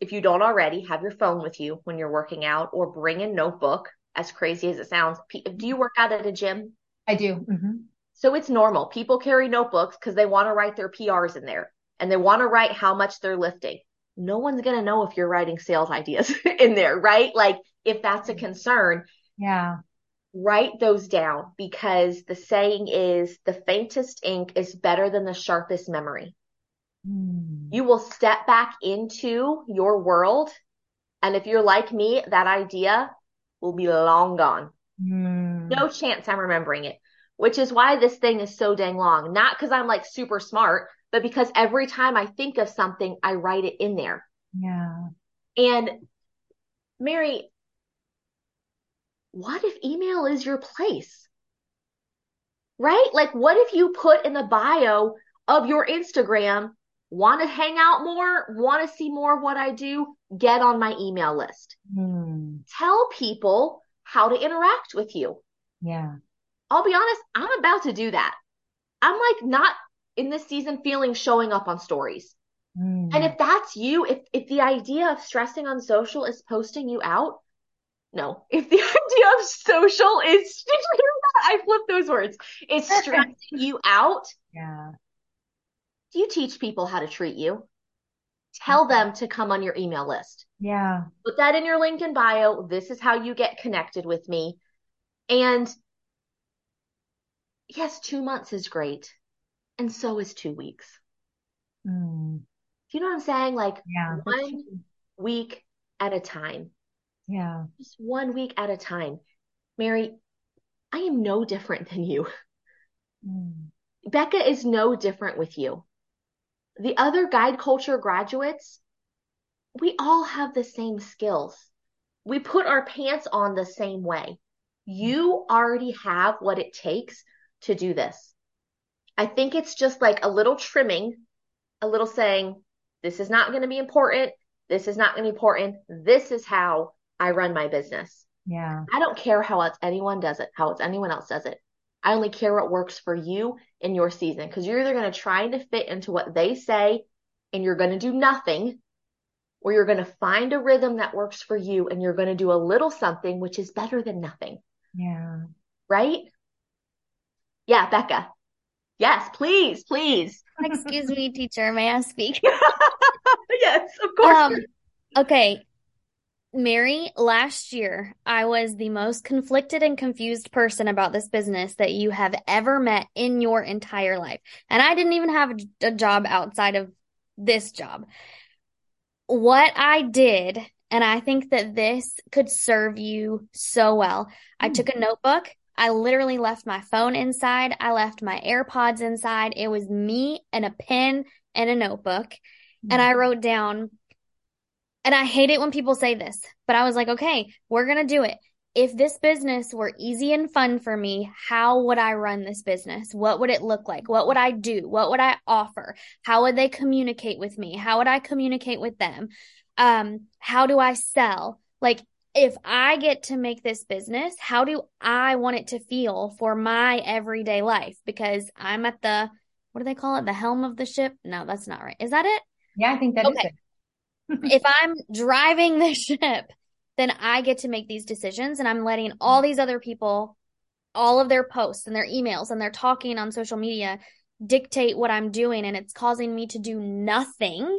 if you don't already have your phone with you when you're working out or bring a notebook as crazy as it sounds. Do you work out at a gym? I do. Mm-hmm. so it's normal. People carry notebooks because they want to write their prs in there and they want to write how much they're lifting. No one's going to know if you're writing sales ideas in there right? Like if that's a concern yeah. write those down because the saying is the faintest ink is better than the sharpest memory Hmm. You will step back into your world. And if you're like me, that idea will be long gone. Mm. No chance I'm remembering it, which is why this thing is so dang long. Not because I'm like super smart, but because every time I think of something, I write it in there. Yeah. And Mary, what if email is your place? Right? Like, what if you put in the bio of your Instagram, want to hang out more, want to see more of what I do, get on my email list. Hmm. Tell people how to interact with you. Yeah. I'll be honest, I'm about to do that. I'm like not in this season feeling showing up on stories. Hmm. And if that's you, if if the idea of stressing on social is posting you out, no. If the idea of social is did you hear that? I flipped those words. It's stressing you out. Yeah you teach people how to treat you? Tell them to come on your email list. Yeah. Put that in your link in bio. This is how you get connected with me. And yes, two months is great. And so is two weeks. Mm. Do you know what I'm saying? Like yeah, one week at a time. Yeah. Just one week at a time. Mary, I am no different than you. Mm. Becca is no different with you the other guide culture graduates, we all have the same skills. We put our pants on the same way. You already have what it takes to do this. I think it's just like a little trimming, a little saying, this is not going to be important. This is not going to be important. This is how I run my business. Yeah. I don't care how else anyone does it, how else anyone else does it. I only care what works for you in your season because you're either going to try to fit into what they say and you're going to do nothing, or you're going to find a rhythm that works for you and you're going to do a little something, which is better than nothing. Yeah. Right? Yeah, Becca. Yes, please, please. Excuse me, teacher. May I speak? yes, of course. Um, okay. Mary, last year, I was the most conflicted and confused person about this business that you have ever met in your entire life. And I didn't even have a job outside of this job. What I did, and I think that this could serve you so well. I hmm. took a notebook. I literally left my phone inside. I left my AirPods inside. It was me and a pen and a notebook. And I hmm. wrote down and I hate it when people say this, but I was like, okay, we're going to do it. if this business were easy and fun for me, how would I run this business? What would it look like? What would I do? What would I offer? How would they communicate with me? How would I communicate with them? Um, how do I sell? Like, if I get to make this business, how do I want it to feel for my everyday life? Because I'm at the, what do they call it? The helm of the ship? No, that's not right. Is that it? Yeah, I think that okay. is it. if I'm driving the ship, then I get to make these decisions and I'm letting all these other people, all of their posts and their emails and their talking on social media dictate what I'm doing and it's causing me to do nothing.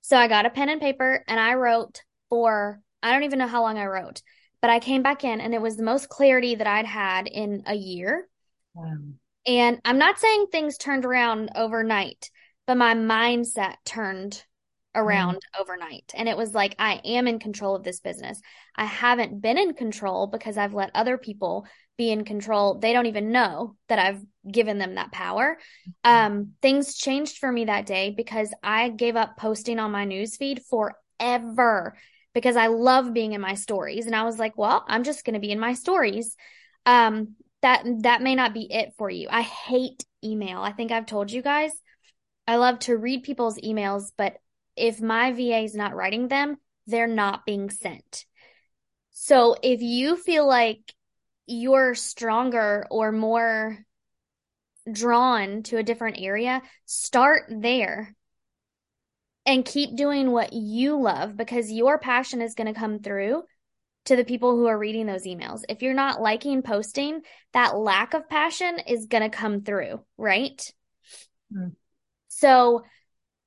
So I got a pen and paper and I wrote for, I don't even know how long I wrote, but I came back in and it was the most clarity that I'd had in a year. Wow. And I'm not saying things turned around overnight, but my mindset turned around mm. overnight. And it was like, I am in control of this business. I haven't been in control because I've let other people be in control. They don't even know that I've given them that power. Mm-hmm. Um, things changed for me that day because I gave up posting on my newsfeed forever because I love being in my stories. And I was like, well, I'm just going to be in my stories. Um, that, that may not be it for you. I hate email. I think I've told you guys. I love to read people's emails, but if my VA is not writing them, they're not being sent. So if you feel like you're stronger or more drawn to a different area, start there and keep doing what you love because your passion is going to come through to the people who are reading those emails. If you're not liking posting, that lack of passion is going to come through, right? Mm. So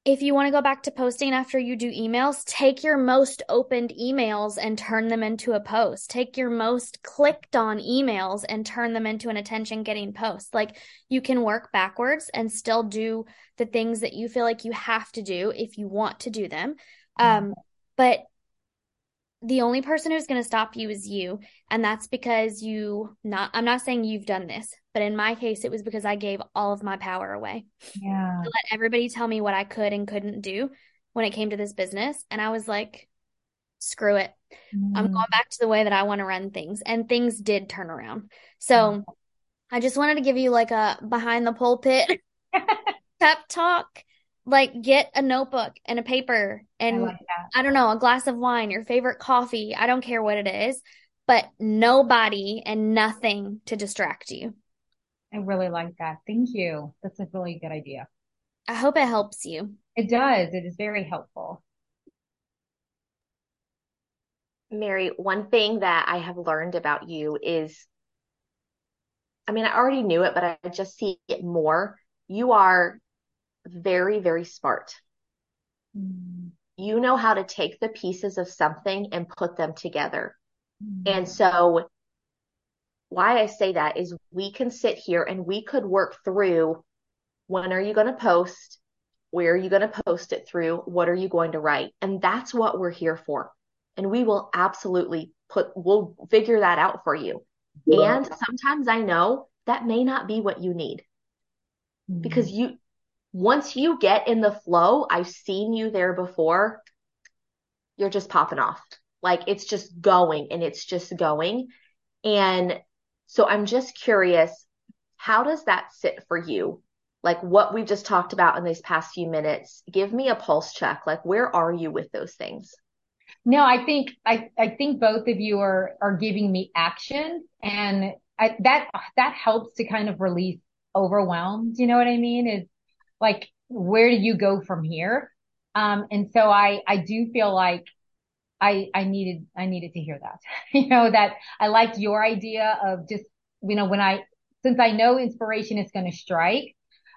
if you want to go back to posting after you do emails, take your most opened emails and turn them into a post. Take your most clicked on emails and turn them into an attention getting post. Like you can work backwards and still do the things that you feel like you have to do if you want to do them. Um, but the only person who's going to stop you is you. And that's because you not, I'm not saying you've done this, but in my case, it was because I gave all of my power away. Yeah. I let everybody tell me what I could and couldn't do when it came to this business. And I was like, screw it. Mm. I'm going back to the way that I want to run things. And things did turn around. So mm. I just wanted to give you like a behind the pulpit pep talk like get a notebook and a paper and I, like I, don't know, a glass of wine, your favorite coffee. I don't care what it is, but nobody and nothing to distract you. I really like that. Thank you. That's a really good idea. I hope it helps you. It does. It is very helpful. Mary, one thing that I have learned about you is I mean, I already knew it, but I just see it more. You are very, very smart. Mm. You know how to take the pieces of something and put them together. Mm. And so why I say that is we can sit here and we could work through when are you going to post? Where are you going to post it through? What are you going to write? And that's what we're here for. And we will absolutely put, we'll figure that out for you. Yeah. And sometimes I know that may not be what you need mm-hmm. because you, once you get in the flow, I've seen you there before, you're just popping off. Like it's just going and it's just going. And so I'm just curious, how does that sit for you? Like what we've just talked about in these past few minutes, give me a pulse check. Like where are you with those things? No, I think I, I think both of you are are giving me action and I, that that helps to kind of release overwhelm. Do you know what I mean? Is like, where do you go from here? Um, and so I, I do feel like I, I needed, I needed to hear that, you know, that I liked your idea of just, you know, when I, since I know inspiration is going to strike,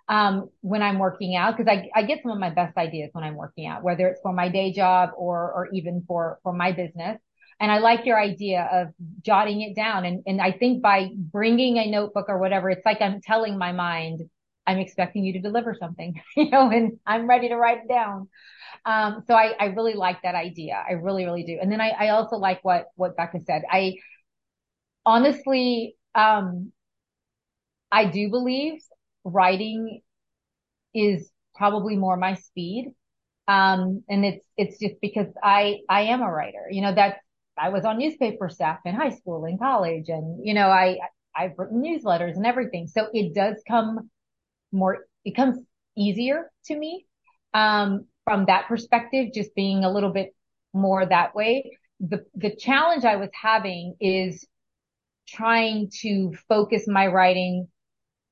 um, when I'm working out, cause I, I get some of my best ideas when I'm working out, whether it's for my day job or, or even for, for my business. And I like your idea of jotting it down. And, and I think by bringing a notebook or whatever, it's like I'm telling my mind, I'm expecting you to deliver something, you know, and I'm ready to write it down. Um, so I, I really like that idea. I really, really do. And then I, I also like what, what Becca said. I honestly, um, I do believe writing is probably more my speed. Um, and it's, it's just because I, I am a writer, you know, that I was on newspaper staff in high school and college and, you know, I, I've written newsletters and everything. So it does come more, it comes easier to me. Um, from that perspective, just being a little bit more that way. The, the challenge I was having is trying to focus my writing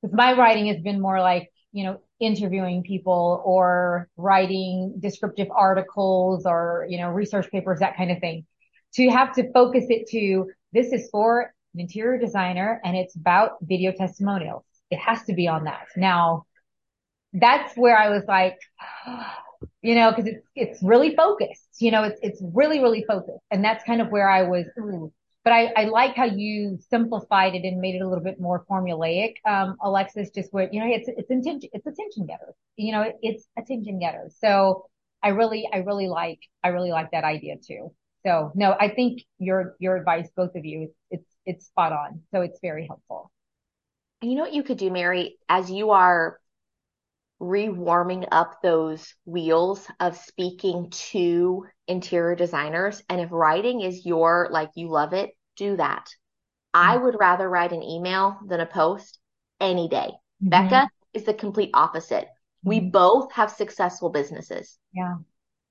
because my writing has been more like, you know, interviewing people or writing descriptive articles or, you know, research papers, that kind of thing. To have to focus it to this is for an interior designer and it's about video testimonials. It has to be on that. Now, that's where I was like, you know, cause it's, it's really focused, you know, it's, it's really, really focused. And that's kind of where I was, ooh, but I, I like how you simplified it and made it a little bit more formulaic. Um, Alexis, just where, you know, it's, it's attention, it's attention getter, you know, it, it's attention getter. So I really, I really like, I really like that idea too. So no, I think your, your advice, both of you, it's, it's spot on. So it's very helpful. You know what you could do, Mary, as you are rewarming up those wheels of speaking to interior designers. And if writing is your, like, you love it, do that. Mm-hmm. I would rather write an email than a post any day. Mm-hmm. Becca is the complete opposite. Mm-hmm. We both have successful businesses. Yeah.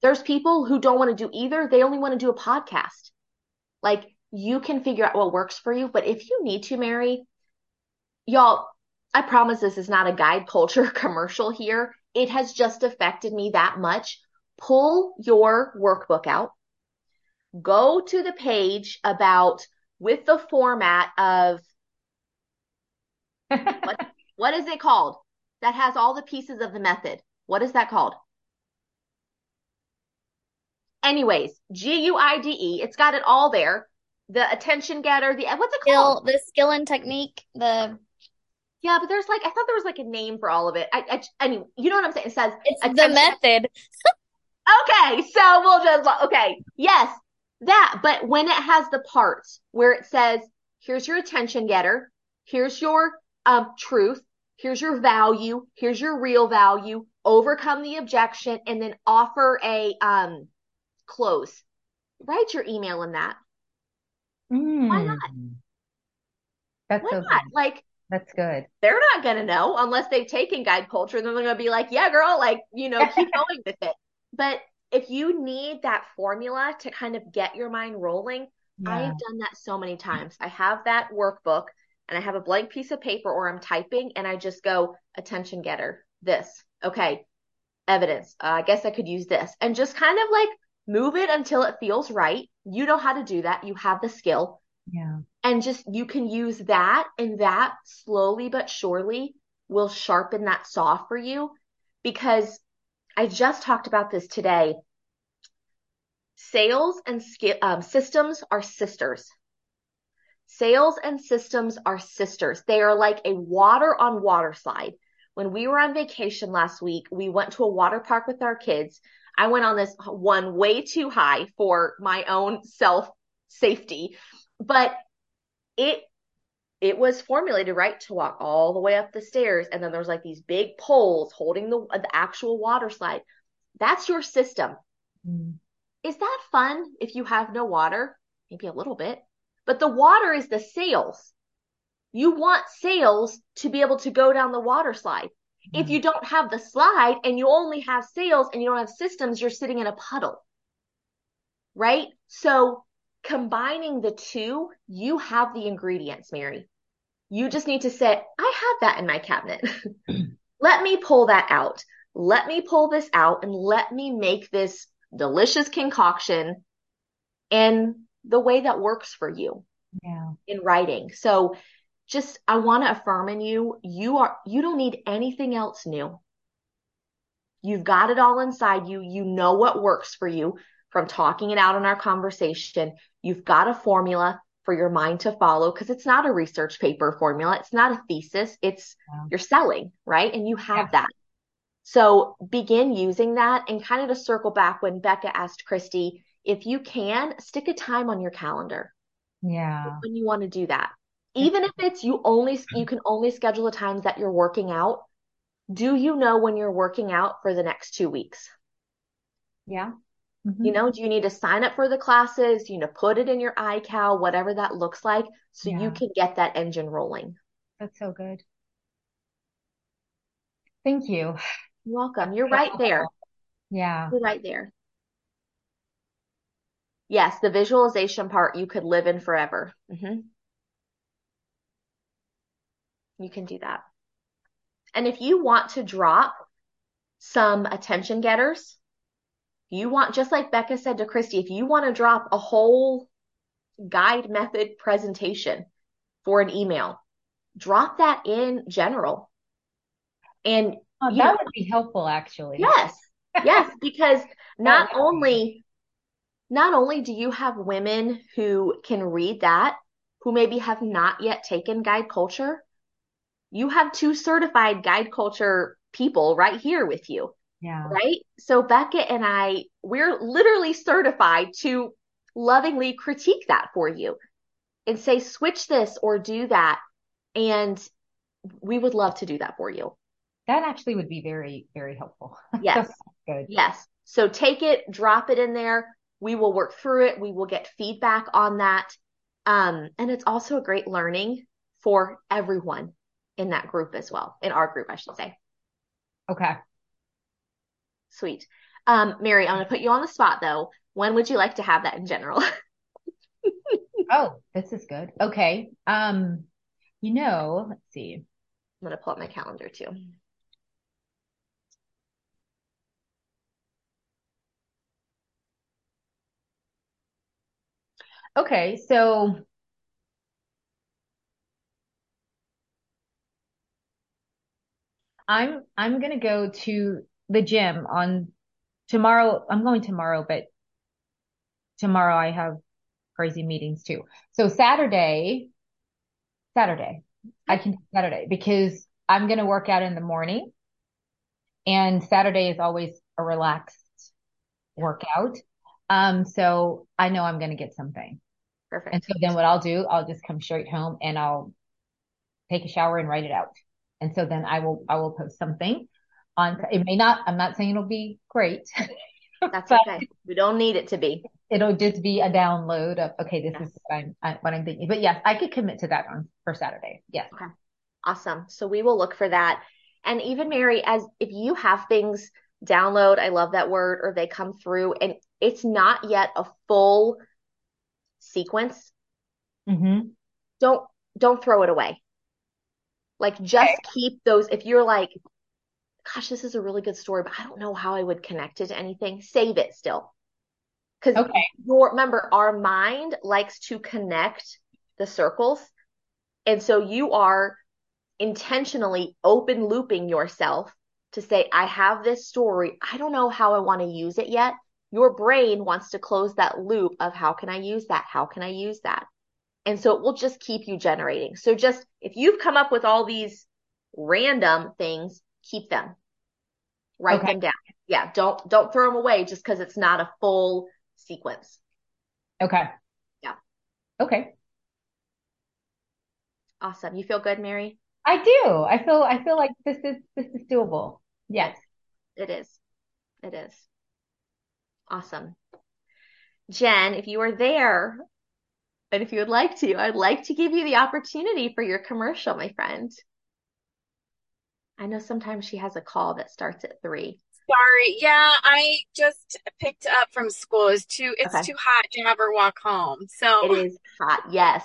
There's people who don't want to do either. They only want to do a podcast. Like you can figure out what works for you. But if you need to, Mary, y'all, I promise this is not a guide culture commercial here. It has just affected me that much. Pull your workbook out. Go to the page about with the format of what, what is it called? That has all the pieces of the method. What is that called? Anyways, G U I D E. It's got it all there. The attention getter, the what's it called? Skill, the skill and technique, the yeah, but there's like I thought there was like a name for all of it. I, I, I mean, you know what I'm saying? It says it's the method. okay, so we'll just okay, yes, that. But when it has the parts where it says, "Here's your attention getter," "Here's your um truth," "Here's your value," "Here's your real value," overcome the objection, and then offer a um close. Write your email in that. Mm. Why not? That's Why so not? good. Like that's good. They're not going to know unless they've taken guide culture. Then they're going to be like, yeah, girl, like, you know, keep going with it. But if you need that formula to kind of get your mind rolling, yeah. I have done that so many times. I have that workbook and I have a blank piece of paper or I'm typing and I just go, attention getter, this. Okay. Evidence. Uh, I guess I could use this and just kind of like move it until it feels right. You know how to do that. You have the skill. Yeah and just you can use that and that slowly but surely will sharpen that saw for you because I just talked about this today. Sales and um, systems are sisters. Sales and systems are sisters. They are like a water on water slide. When we were on vacation last week, we went to a water park with our kids. I went on this one way too high for my own self safety, but it it was formulated right to walk all the way up the stairs and then there was like these big poles holding the the actual water slide. That's your system. Mm. is that fun if you have no water? Maybe a little bit. But the water is the sales. You want sales to be able to go down the water slide. Mm. if you don't have the slide and you only have sales and you don't have systems you're sitting in a puddle. Right? So combining the two, you have the ingredients, Mary. You just need to say, I have that in my cabinet. let me pull that out. Let me pull this out and let me make this delicious concoction in the way that works for you yeah. in writing. So just, I want to affirm in you, you are, you don't need anything else new. You've got it all inside you. You know what works for you from talking it out in our conversation. You've got a formula for your mind to follow because it's not a research paper formula. It's not a thesis. It's yeah. you're selling, right? And you have yeah. that. So begin using that and kind of to circle back when Becca asked Christy, if you can stick a time on your calendar. Yeah. When you want to do that. Even if it's you only you mm-hmm. can only schedule the times that you're working out. Do you know when you're working out for the next 2 weeks? Yeah. Mhm. You know, do you need to sign up for the classes? You know, put it in your iCal, whatever that looks like, so you can get that engine rolling. That's so good. Thank you. You're welcome. You're right there. Yeah. You're right there. Yes, the visualization part you could live in forever. hmm You can do that. And if you want to drop some attention getters, you want, just like Becca said to Christy, if you want to drop a whole guide method presentation for an email, drop that in general. And Oh, that know, would be helpful, actually. Yes, yes, because not only not only do you have women who can read that, who maybe have not yet taken guide culture, you have two certified guide culture people right here with you, Yeah. right? So Becca and I, we're literally certified to lovingly critique that for you and say, switch this or do that. And we would love to do that for you. That actually would be very, very helpful. Yes. Good. Yes. So take it, drop it in there. We will work through it. We will get feedback on that. Um, and it's also a great learning for everyone in that group as well, in our group, I should say. Okay. Sweet. Um, Mary, I'm going to put you on the spot though. When would you like to have that in general? Oh, this is good. Okay. Um, you know, let's see. I'm going to pull up my calendar too. Okay, so I'm I'm gonna go to the gym on tomorrow. I'm going tomorrow, but tomorrow I have crazy meetings too. So Saturday, Saturday, I can do Saturday because I'm gonna work out in the morning, and Saturday is always a relaxed workout. Um, so I know I'm gonna get something. Perfect. And so then what I'll do, I'll just come straight home and I'll take a shower and write it out. And so then I will, I will post something on, it may not, I'm not saying it'll be great, That's okay. We don't need it to be. it'll just be a download of, okay, this Yes. is what I'm, I, what I'm thinking. But yes, I could commit to that on for Saturday. Yes. Okay awesome. So we will look for that. And even Mary, as if you have things download, I love that word, or they come through and it's not yet a full sequence, Mm-hmm. don't don't throw it away. Like just keep those if you're like, gosh, this is a really good story, but I don't know how I would connect it to anything, save it still. Because Okay. your remember, our mind likes to connect the circles. And so you are intentionally open looping yourself to say, I have this story. I don't know how I want to use it yet. Your brain wants to close that loop of how can I use that? How can I use that? And so it will just keep you generating. So just if you've come up with all these random things, keep them. Write Okay. them down. Yeah, don't don't throw them away just because it's not a full sequence. Okay. Yeah. Okay. Awesome. You feel good, Mary? I do. I feel, I feel like this is, this is doable. Yes. It is. It is. Awesome. Jen, if you are there, and if you would like to, I'd like to give you the opportunity for your commercial, my friend. I know sometimes she has a call that starts at three. Sorry. Yeah, I just picked up from school. It's too it's Okay. too hot to have her walk home. So It is hot. Yes.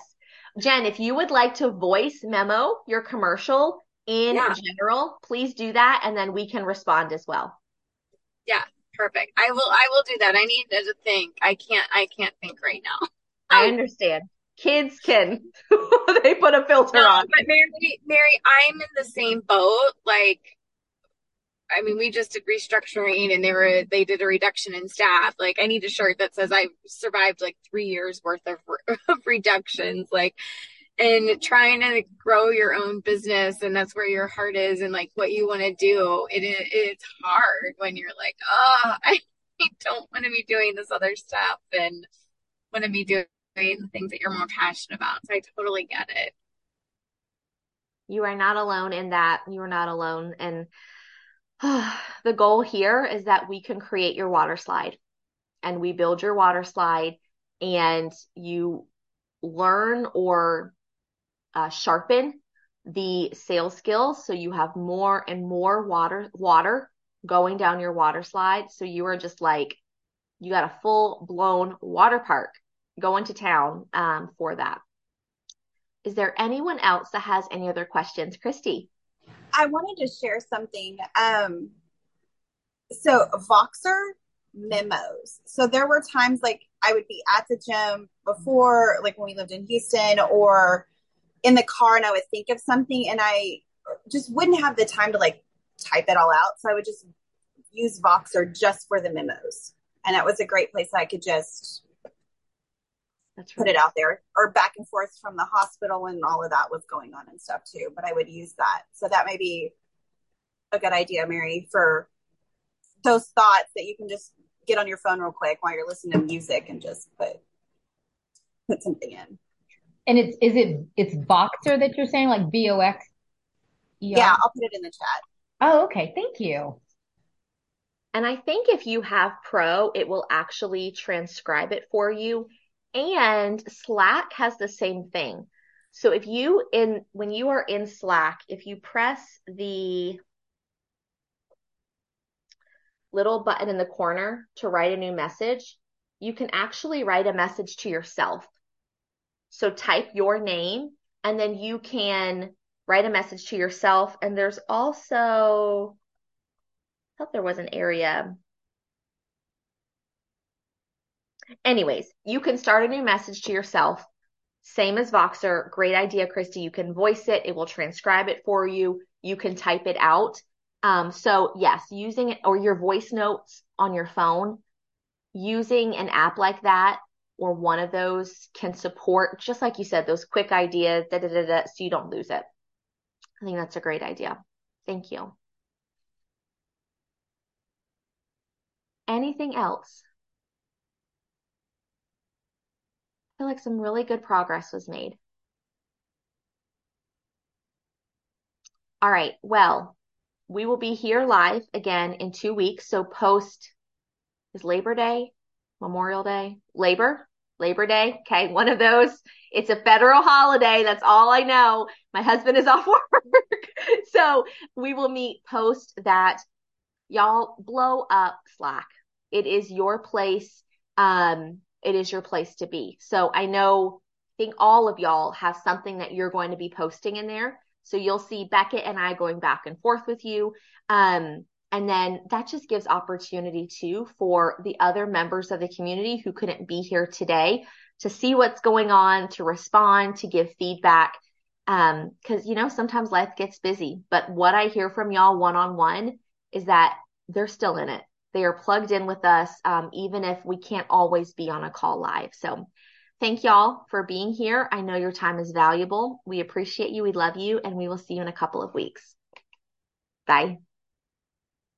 Jen, if you would like to voice memo your commercial in Yeah. general, please do that, and then we can respond as well. Yeah, perfect. I will I will do that. I need to think. I can't I can't think right now. I understand. Kids can, they put a filter No, on. but Mary Mary, I'm in the same boat. Like I mean, we just did restructuring and they were they did a reduction in staff. Like I need a shirt that says I've survived like three years worth of, of reductions. Like and trying to grow your own business and that's where your heart is and like what you want to do. It is it's hard when you're like, oh, I don't want to be doing this other stuff and want to be doing the things that you're more passionate about. So I totally get it. You are not alone in that. You are not alone. And the goal here is that we can create your water slide. and we build your water slide and you learn or uh, sharpen the sales skills so you have more and more water water going down your water slide so you are just like you got a full blown water park going to town um, for that is there anyone else that has any other questions christy I wanted to share something. Um, so Voxer memos. So there were times like I would be at the gym before, like when we lived in Houston, or in the car, and I would think of something, and I just wouldn't have the time to like type it all out. So I would just use Voxer just for the memos, and that was a great place I could just that's put it out there or back and forth from the hospital when all of that was going on and stuff too. But I would use that. So that may be a good idea, Mary, for those thoughts that you can just get on your phone real quick while you're listening to music and just put put something in. And it's is it it's Voxer that you're saying like V O X? Yeah, I'll put it in the chat. Oh, okay. Thank you. And I think if you have Pro, it will actually transcribe it for you and Slack has the same thing. So if you in when you are in Slack, if you press the little button in the corner to write a new message, you can actually write a message to yourself. So type your name and then you can write a message to yourself. And there's also, I thought there was an area Anyways, you can start a new message to yourself. Same as Voxer. Great idea, Christy. You can voice it. It will transcribe it for you. You can type it out. Um, so yes, using it or your voice notes on your phone, using an app like that or one of those can support, just like you said, those quick ideas, da, da, da, da, so you don't lose it. I think that's a great idea. Thank you. Anything else? Feel like some really good progress was made. All right. Well, we will be here live again in two weeks. So post is Labor Day, Memorial Day, Labor, Labor Day. Okay. One of those. It's a federal holiday. That's all I know. My husband is off work. so we will meet post that. Y'all blow up Slack. It is your place. Um, it is your place to be. So I know, I think all of y'all have something that you're going to be posting in there. So you'll see Becca and I going back and forth with you. Um, and then that just gives opportunity too for the other members of the community who couldn't be here today to see what's going on, to respond, to give feedback. Um, cause you know, sometimes life gets busy, but what I hear from y'all one on one is that they're still in it. They are plugged in with us, um, even if we can't always be on a call live. So thank y'all for being here. I know your time is valuable. We appreciate you. We love you, and we will see you in a couple of weeks. Bye.